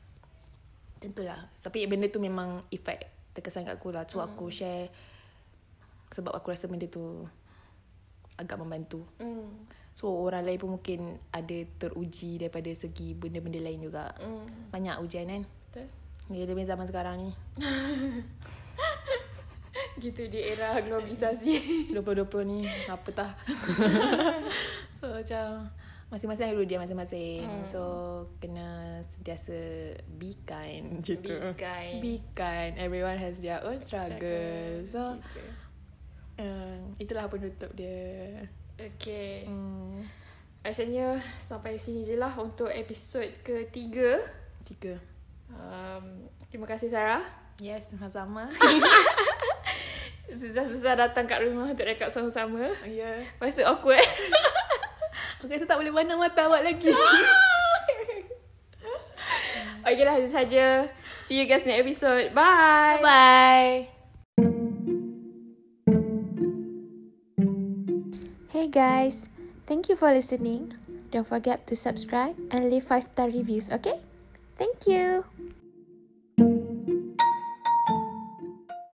Tentulah. Tapi benda tu memang efek terkesan kat aku lah. So aku Hmm. share sebab aku rasa benda tu agak membantu. Hmm. So orang lain pun mungkin ada teruji daripada segi benda-benda lain juga. Hmm. Banyak ujian kan. Betul. Ni kita punya zaman sekarang ni. [laughs] Gitu di era globalisasi. [laughs] 2020 ni apa tah. [laughs] so macam masing-masing ada ujian masing-masing. Hmm. So kena sentiasa be kind macam tu. Be kind. Be kind. Everyone has their own struggle. So Gitu. uh, itulah penutup dia. Okay. Hmm, Rasanya sampai sini je lah untuk episod ketiga. tiga. Um, terima kasih Sarah. Yes, sama-sama. [laughs] Susah-susah datang kat rumah untuk rekod sama-sama. Ya. yeah. Lepas tu awkward. [laughs] Aku rasa tak boleh pandang mata awak lagi. [laughs] Okay lah, itu saja. See you guys next episode. Bye. Bye. Hey guys, thank you for listening. Don't forget to subscribe and leave 5 star reviews, okay? Thank you.